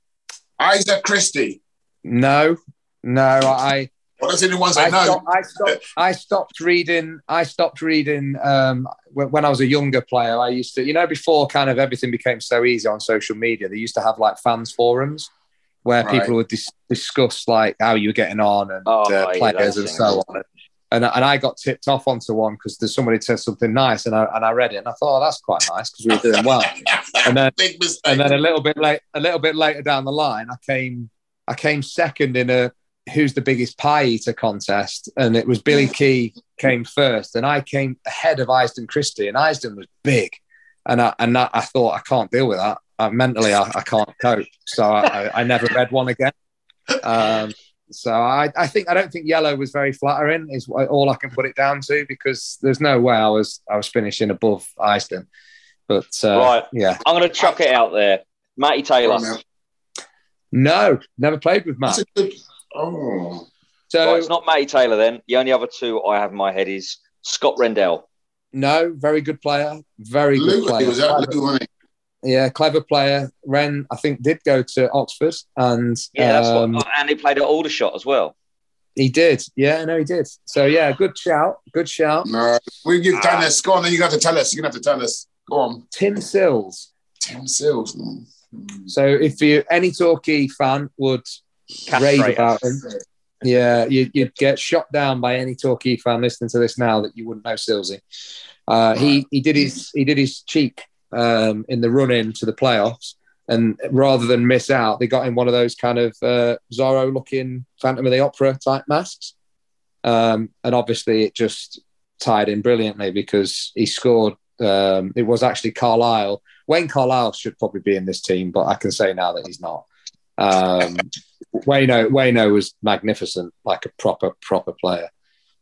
Isaac Christie. No, no. I what does anyone say? I no. Stopped, I stopped. I stopped reading. I stopped reading um, when, when, I was a younger player. I used to, you know, before kind of everything became so easy on social media. They used to have like fans forums where right. people would dis- discuss like how you were getting on and oh, uh, players and so on. And, and I got tipped off onto one because there's somebody said something nice, and I and I read it, and I thought, oh, that's quite nice because we were doing well. [LAUGHS] and then and then a little bit late, a little bit later down the line, I came I came second in a who's the biggest pie eater contest, and it was Billy [LAUGHS] Kee came first, and I came ahead of Iyseden Christie, and Iyseden was big, and I and that, I thought I can't deal with that. I, mentally, I, I, can't cope, so I, I, never read one again. Um, so I, I think I don't think yellow was very flattering. Is all I can put it down to because there's no way I was I was finishing above Iceland. But uh, right, yeah, I'm going to chuck it out there. Matty Taylor. No, never played with Matt. Oh. So right, it's not Matty Taylor then. The only other two I have in my head is Scott Rendell. No, very good player. Very good Luke, player. Was that Luke, yeah, clever player. Ren, I think, did go to Oxford, and yeah, that's um, what, and he played at Aldershot as well. He did, yeah, no, he did. So yeah, good shout, good shout. No, we give Dennis. Go on, then you got to tell us. You're gonna have to tell us. Go on. Tim Sills. Tim Sills. Mm. So if you any Torquay fan would rave about him. Yeah, you, would get shot down by any Torquay fan listening to this now that you wouldn't know Silsey. Uh, he he did his he did his cheek um, in the run in to the playoffs, and rather than miss out, they got in one of those kind of uh, Zorro looking Phantom of the Opera type masks, um, and obviously it just tied in brilliantly because he scored. Um, it was actually Carlisle. Wayne Carlisle should probably be in this team, but I can say now that he's not. Um, Wayno Wayno was magnificent, like a proper proper player.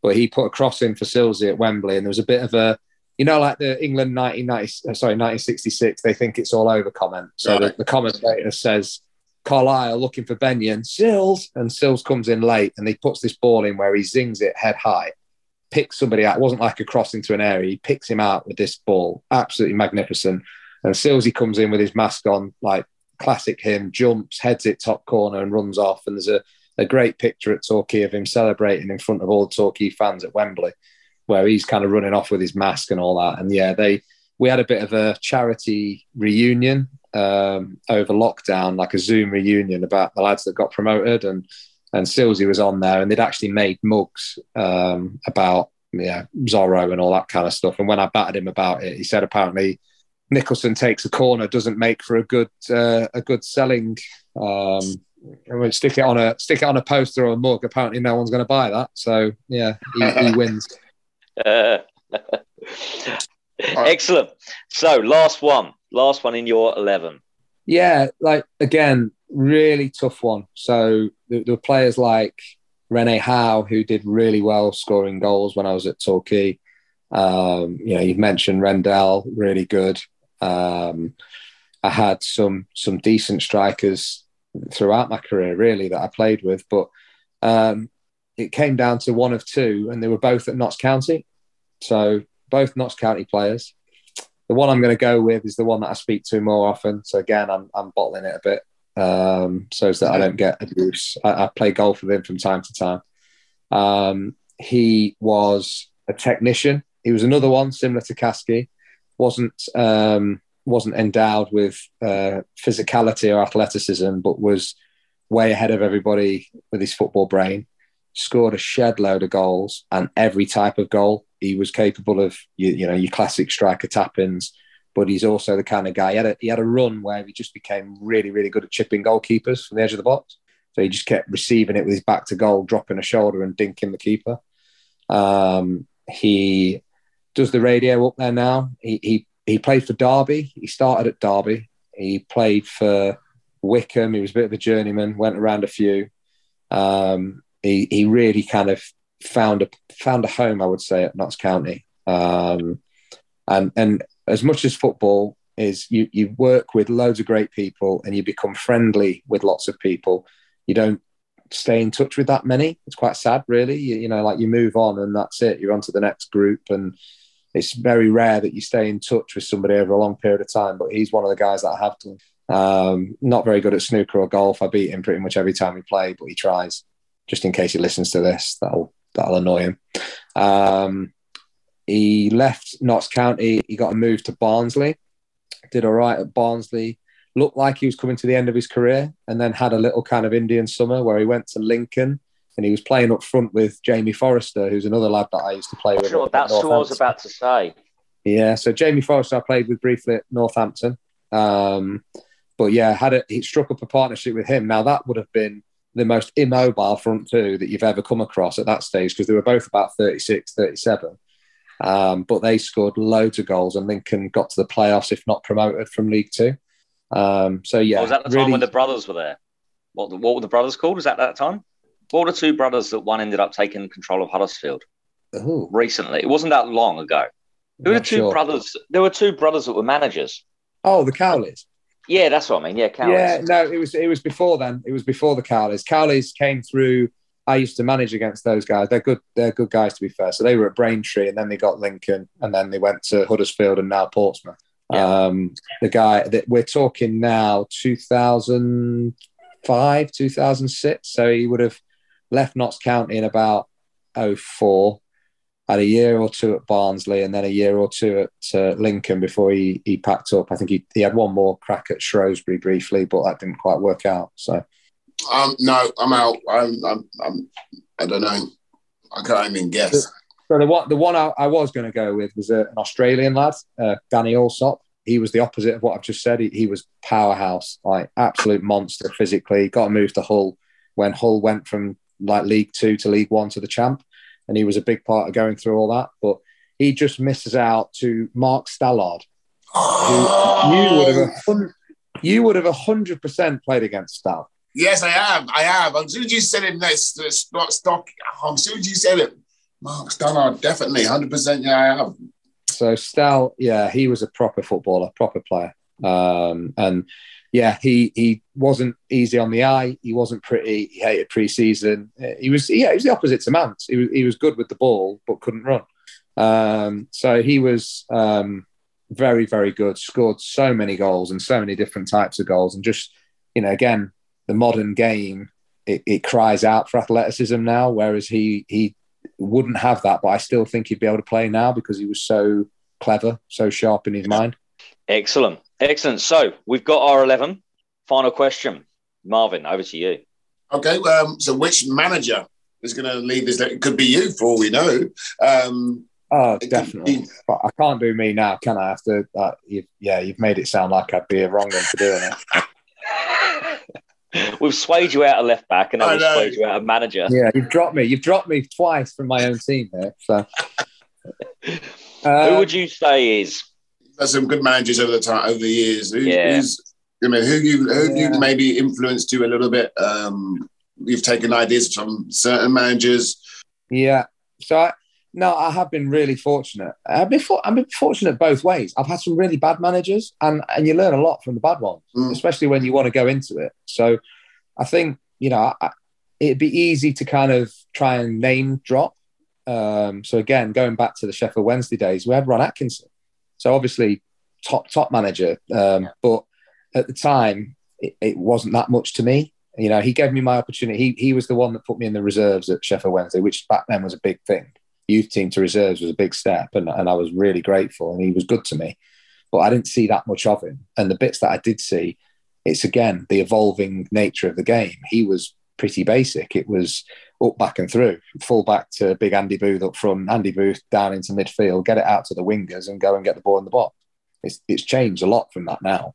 But he put a cross in for Silsey at Wembley, and there was a bit of a, you know, like the England 1990, uh, sorry 1966. They think it's all over comment. So right. the, the commentator says Carlisle looking for Benyon, Sills, and Sills comes in late, and he puts this ball in where he zings it head high, picks somebody out. It wasn't like a cross into an area. He picks him out with this ball, absolutely magnificent. And Sills, he comes in with his mask on, like classic him, jumps, heads it top corner and runs off. And there's a, a great picture at Torquay of him celebrating in front of all the Torquay fans at Wembley, where he's kind of running off with his mask and all that. And yeah, they we had a bit of a charity reunion um, over lockdown, like a Zoom reunion about the lads that got promoted, and and Silsey was on there, and they'd actually made mugs um, about yeah Zorro and all that kind of stuff. And when I battered him about it, he said apparently Nicholson takes a corner doesn't make for a good uh, a good selling. Um, I mean, stick it on a stick it on a poster or a mug. Apparently, no one's going to buy that. So yeah, he, he wins. Uh, [LAUGHS] excellent. So last one, last one in your eleven. Yeah, like again, really tough one. So there, there were players like Rene Howe who did really well scoring goals when I was at Torquay. Um, you know, you've mentioned Rendell, really good. Um, I had some some decent strikers throughout my career, really, that I played with, but um, it came down to one of two, and they were both at Notts County. So both Notts County players. The one I'm going to go with is the one that I speak to more often. So again, I'm, I'm bottling it a bit um, so that I don't get abuse. I, I, play golf with him from time to time. Um, he was a technician. He was another one similar to Caskey. wasn't um, wasn't endowed with uh, physicality or athleticism, but was way ahead of everybody with his football brain. Scored a shed load of goals and every type of goal he was capable of. You, you know your classic striker tap ins, but he's also the kind of guy. He had a, he had a run where he just became really really good at chipping goalkeepers from the edge of the box. So he just kept receiving it with his back to goal, dropping a shoulder and dinking the keeper. Um, he does the radio up there now. He, he he played for Derby. He started at Derby. He played for Wycombe. He was a bit of a journeyman. Went around a few. Um, he he really kind of found a found a home, I would say, at Notts County. Um, and and as much as football is, you you work with loads of great people and you become friendly with lots of people. You don't stay in touch with that many. It's quite sad, really. You, you know, like you move on and that's it. You're on to the next group and it's very rare that you stay in touch with somebody over a long period of time. But he's one of the guys that I have done. Um, not very good at snooker or golf. I beat him pretty much every time we play, but he tries. Just in case he listens to this, that'll that'll annoy him. Um, he left Notts County. He got a move to Barnsley. Did all right at Barnsley. Looked like he was coming to the end of his career, and then had a little kind of Indian summer where he went to Lincoln and he was playing up front with Jamie Forrester, who's another lad that I used to play with. Sure, that's what I was about to say. Yeah, so Jamie Forrester I played with briefly at Northampton. Um, but yeah, had he struck up a partnership with him. Now that would have been the most immobile front two that you've ever come across at that stage because they were both about 36, 37. Um, but they scored loads of goals and Lincoln got to the playoffs, if not promoted from League Two. Um, so yeah, oh, was that the really... time when the brothers were there? What, what were the brothers called? Was that that time? What were the two brothers that one ended up taking control of Huddersfield Ooh. recently? It wasn't that long ago. There were two sure. brothers. There were two brothers that were managers. Oh, the Cowleys. Yeah, that's what I mean. Yeah, Cowleys. Yeah, no, it was it was before then. It was before the Cowleys. Cowleys came through. I used to manage against those guys. They're good. They're good guys to be fair. So they were at Braintree, and then they got Lincoln, and then they went to Huddersfield, and now Portsmouth. Yeah. Um, the guy that we're talking now, two thousand five, two thousand six. So he would have left Notts County in about 04, had a year or two at Barnsley and then a year or two at uh, Lincoln before he, he packed up. I think he, he had one more crack at Shrewsbury briefly, but that didn't quite work out. So, um, no, I'm out. I'm, I'm, I'm I don't know. I can't even guess. So the one, the one I, I was going to go with was uh, an Australian lad, uh, Danny Allsopp. He was the opposite of what I've just said. He, he was powerhouse, like absolute monster physically. Got a move to Hull when Hull went from like League Two to League One to the champ, and he was a big part of going through all that. But he just misses out to Mark Stallard, who you would have you would have hundred percent played against Stall. Yes, I have. I have. As soon as you said it, next stock, stock. As soon as you said it, Mark Stallard, definitely hundred percent. Yeah, I have. So Stall, yeah, he was a proper footballer, proper player, um, and yeah, he he wasn't easy on the eye. He wasn't pretty. He hated preseason. He was yeah, he was the opposite to Mance. He was he was good with the ball but couldn't run. Um, so he was um, very very good. Scored so many goals and so many different types of goals. And just you know, again, the modern game it, it cries out for athleticism now. Whereas he he wouldn't have that, but I still think he'd be able to play now because he was so clever, so sharp in his mind. Excellent, excellent. So we've got our eleven. Final question, Marvin. Over to you. Okay. Um, so which manager is going to lead this? It could be you, for all we know. Um, oh, definitely. Be... But I can't do me now, can I? After uh, you've, yeah, you've made it sound like I'd be a wrong one for doing it. [LAUGHS] we've swayed you out of left back, and now we've swayed you out of manager. Yeah, you've dropped me. You've dropped me twice from my own team here. So, uh, [LAUGHS] who would you say is? There's some good managers over the time over the years. Who, yeah. Who's I mean, who you who yeah. you maybe influenced you a little bit? Um, you've taken ideas from certain managers. Yeah. So I, no, I have been really fortunate. I've been, for, I've been fortunate both ways. I've had some really bad managers, and and you learn a lot from the bad ones, mm. especially when you want to go into it. So I think you know I, it'd be easy to kind of try and name drop. Um, so again, going back to the Sheffield Wednesday days, we had Ron Atkinson. So obviously top top manager, um, but at the time, it, it, wasn't that much to me. You know, he gave me my opportunity. He, he was the one that put me in the reserves at Sheffield Wednesday, which back then was a big thing. Youth team to reserves was a big step, and, and I was really grateful. And he was good to me, but I didn't see that much of him. And the bits that I did see, it's again the evolving nature of the game. He was pretty basic. It was up, back, and through. Full back to big Andy Booth up front, Andy Booth down into midfield, get it out to the wingers, and go and get the ball in the box. It's, it's changed a lot from that now.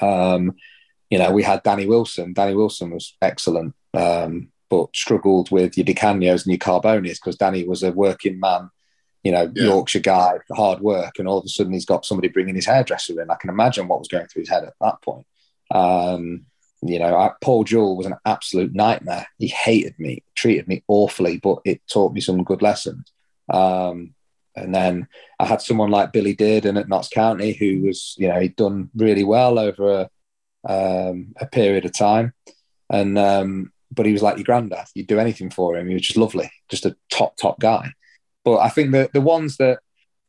Um, you know, we had Danny Wilson. Danny Wilson was excellent, um, but struggled with your Di Canios and your Carbones because Danny was a working man, you know, yeah. Yorkshire guy, hard work, and all of a sudden he's got somebody bringing his hairdresser in. I can imagine what was going through his head at that point. Um, you know, I, Paul Jewell was an absolute nightmare. He hated me, treated me awfully, but it taught me some good lessons. Um, and then I had someone like Billy Dearden at Notts County, who was, you know, he'd done really well over a, um, a period of time. And, um, but he was like your granddad. You'd do anything for him. He was just lovely, just a top, top guy. But I think that the ones that,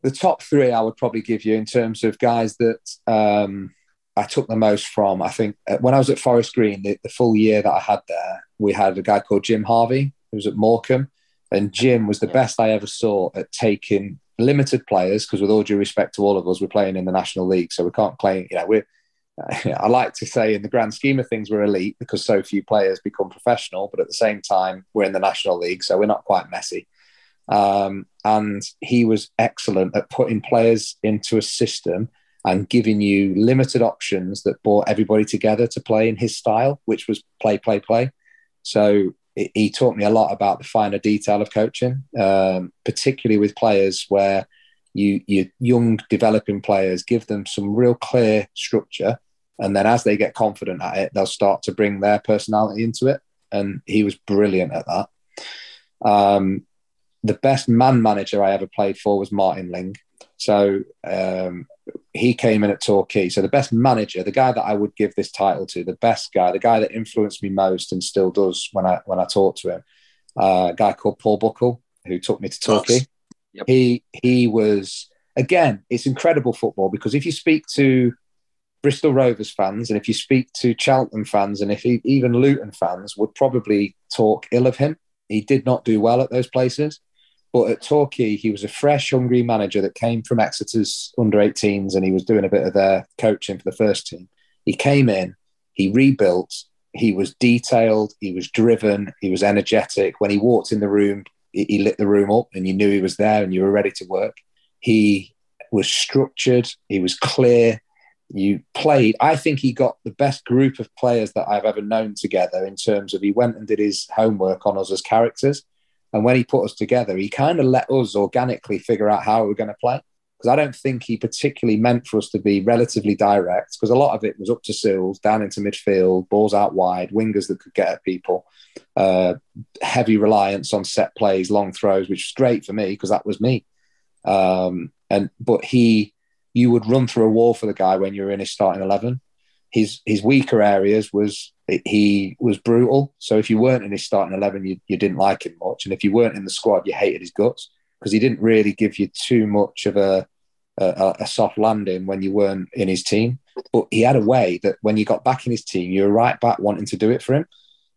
the top three I would probably give you in terms of guys that um, I took the most from, I think uh, when I was at Forest Green, the, the full year that I had there, we had a guy called Jim Harvey, who was at Morecambe and Jim was the best I ever saw at taking limited players, because with all due respect to all of us, we're playing in the National League. So we can't claim, you know, we're, [LAUGHS] I like to say in the grand scheme of things, we're elite because so few players become professional, but at the same time, we're in the National League. So we're not quite Messi. Um, and he was excellent at putting players into a system and giving you limited options that brought everybody together to play in his style, which was play, play, play. So he taught me a lot about the finer detail of coaching, um, particularly with players where you you young developing players give them some real clear structure, and then as they get confident at it, they'll start to bring their personality into it. And he was brilliant at that. Um, the best man manager I ever played for was Martin Ling. So um, he came in at Torquay. So the best manager, the guy that I would give this title to, the best guy, the guy that influenced me most and still does when I when I talk to him, uh, a guy called Paul Buckle, who took me to Torquay. Yep. He he was again, it's incredible football because if you speak to Bristol Rovers fans and if you speak to Cheltenham fans and if he, even Luton fans would probably talk ill of him. He did not do well at those places. But at Torquay, he was a fresh, hungry manager that came from Exeter's under 18s and he was doing a bit of their coaching for the first team. He came in, he rebuilt, he was detailed, he was driven, he was energetic. When he walked in the room, he lit the room up and you knew he was there and you were ready to work. He was structured, he was clear. You played. I think he got the best group of players that I've ever known together in terms of he went and did his homework on us as characters. And when he put us together, he kind of let us organically figure out how we were going to play. Because I don't think he particularly meant for us to be relatively direct, because a lot of it was up to Sills, down into midfield, balls out wide, wingers that could get at people, uh, heavy reliance on set plays, long throws, which was great for me because that was me. Um, and but he, you would run through a wall for the guy when you're in his starting eleven. His his weaker areas was he was brutal. So if you weren't in his starting 11, you, you didn't like him much. And if you weren't in the squad, you hated his guts because he didn't really give you too much of a, a, a, soft landing when you weren't in his team. But he had a way that when you got back in his team, you were right back wanting to do it for him.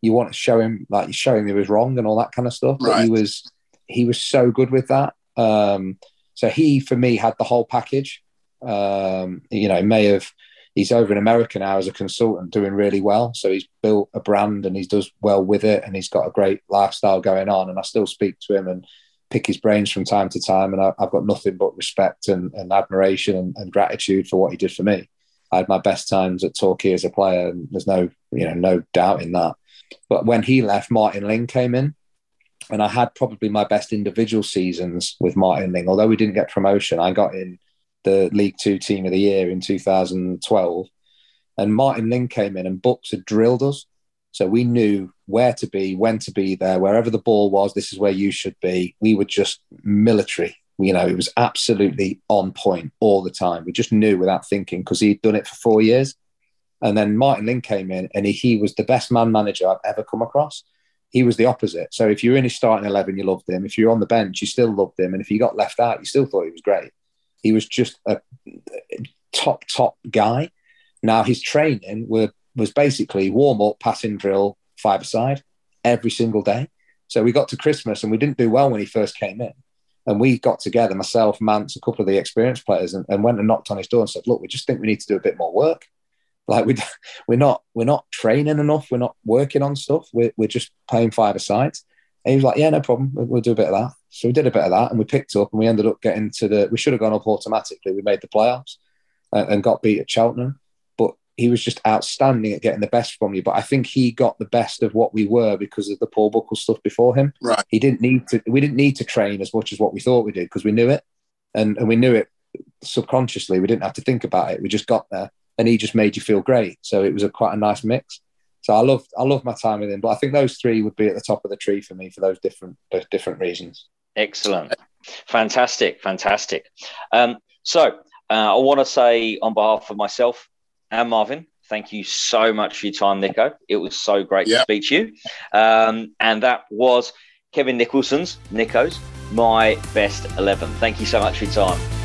You want to show him, like you show him he was wrong and all that kind of stuff. Right. But he was, he was so good with that. Um, so he, for me, had the whole package. Um, you know, may have he's over in America now as a consultant, doing really well. So he's built a brand and he does well with it, and he's got a great lifestyle going on. And I still speak to him and pick his brains from time to time, and I, have got nothing but respect and, and admiration and, and, gratitude for what he did for me. I had my best times at Torquay as a player, and there's no you know no doubt in that. But when he left, Martin Ling came in, and I had probably my best individual seasons with Martin Ling. Although we didn't get promotion, I got in the League Two Team of the Year in 2012. And Martin Ling came in and Bucks had drilled us. So we knew where to be, when to be there, wherever the ball was, this is where you should be. We were just military. You know, it was absolutely on point all the time. We just knew without thinking because he'd done it for four years. And then Martin Ling came in and he, he was the best man manager I've ever come across. He was the opposite. So if you're in his starting 11, you loved him. If you're on the bench, you still loved him. And if you got left out, you still thought he was great. He was just a top, top guy. Now, his training were, was basically warm up, passing drill, five aside every single day. So we got to Christmas and we didn't do well when he first came in. And we got together, myself, Mance, a couple of the experienced players, and, and went and knocked on his door and said, Look, we just think we need to do a bit more work. Like we, [LAUGHS] we're not, we're not training enough. We're not working on stuff. We're, we're just playing five aside. And he was like, "Yeah, no problem. We'll, we'll do a bit of that." So we did a bit of that, and we picked up, and we ended up getting to the. We should have gone up automatically. We made the playoffs and, and got beat at Cheltenham, but he was just outstanding at getting the best from you. But I think he got the best of what we were because of the Paul Buckle stuff before him. Right. He didn't need to. We didn't need to train as much as what we thought we did because we knew it, and and we knew it subconsciously. We didn't have to think about it. We just got there, and he just made you feel great. So it was a quite a nice mix. So I love I love my time with him. But I think those three would be at the top of the tree for me for those different those different reasons. Excellent, fantastic, fantastic. Um, so uh, I want to say on behalf of myself and Marvin, thank you so much for your time, Nico. It was so great to speak to you. Um, and that was Kevin Nicholson's Nico's my best eleven. Thank you so much for your time.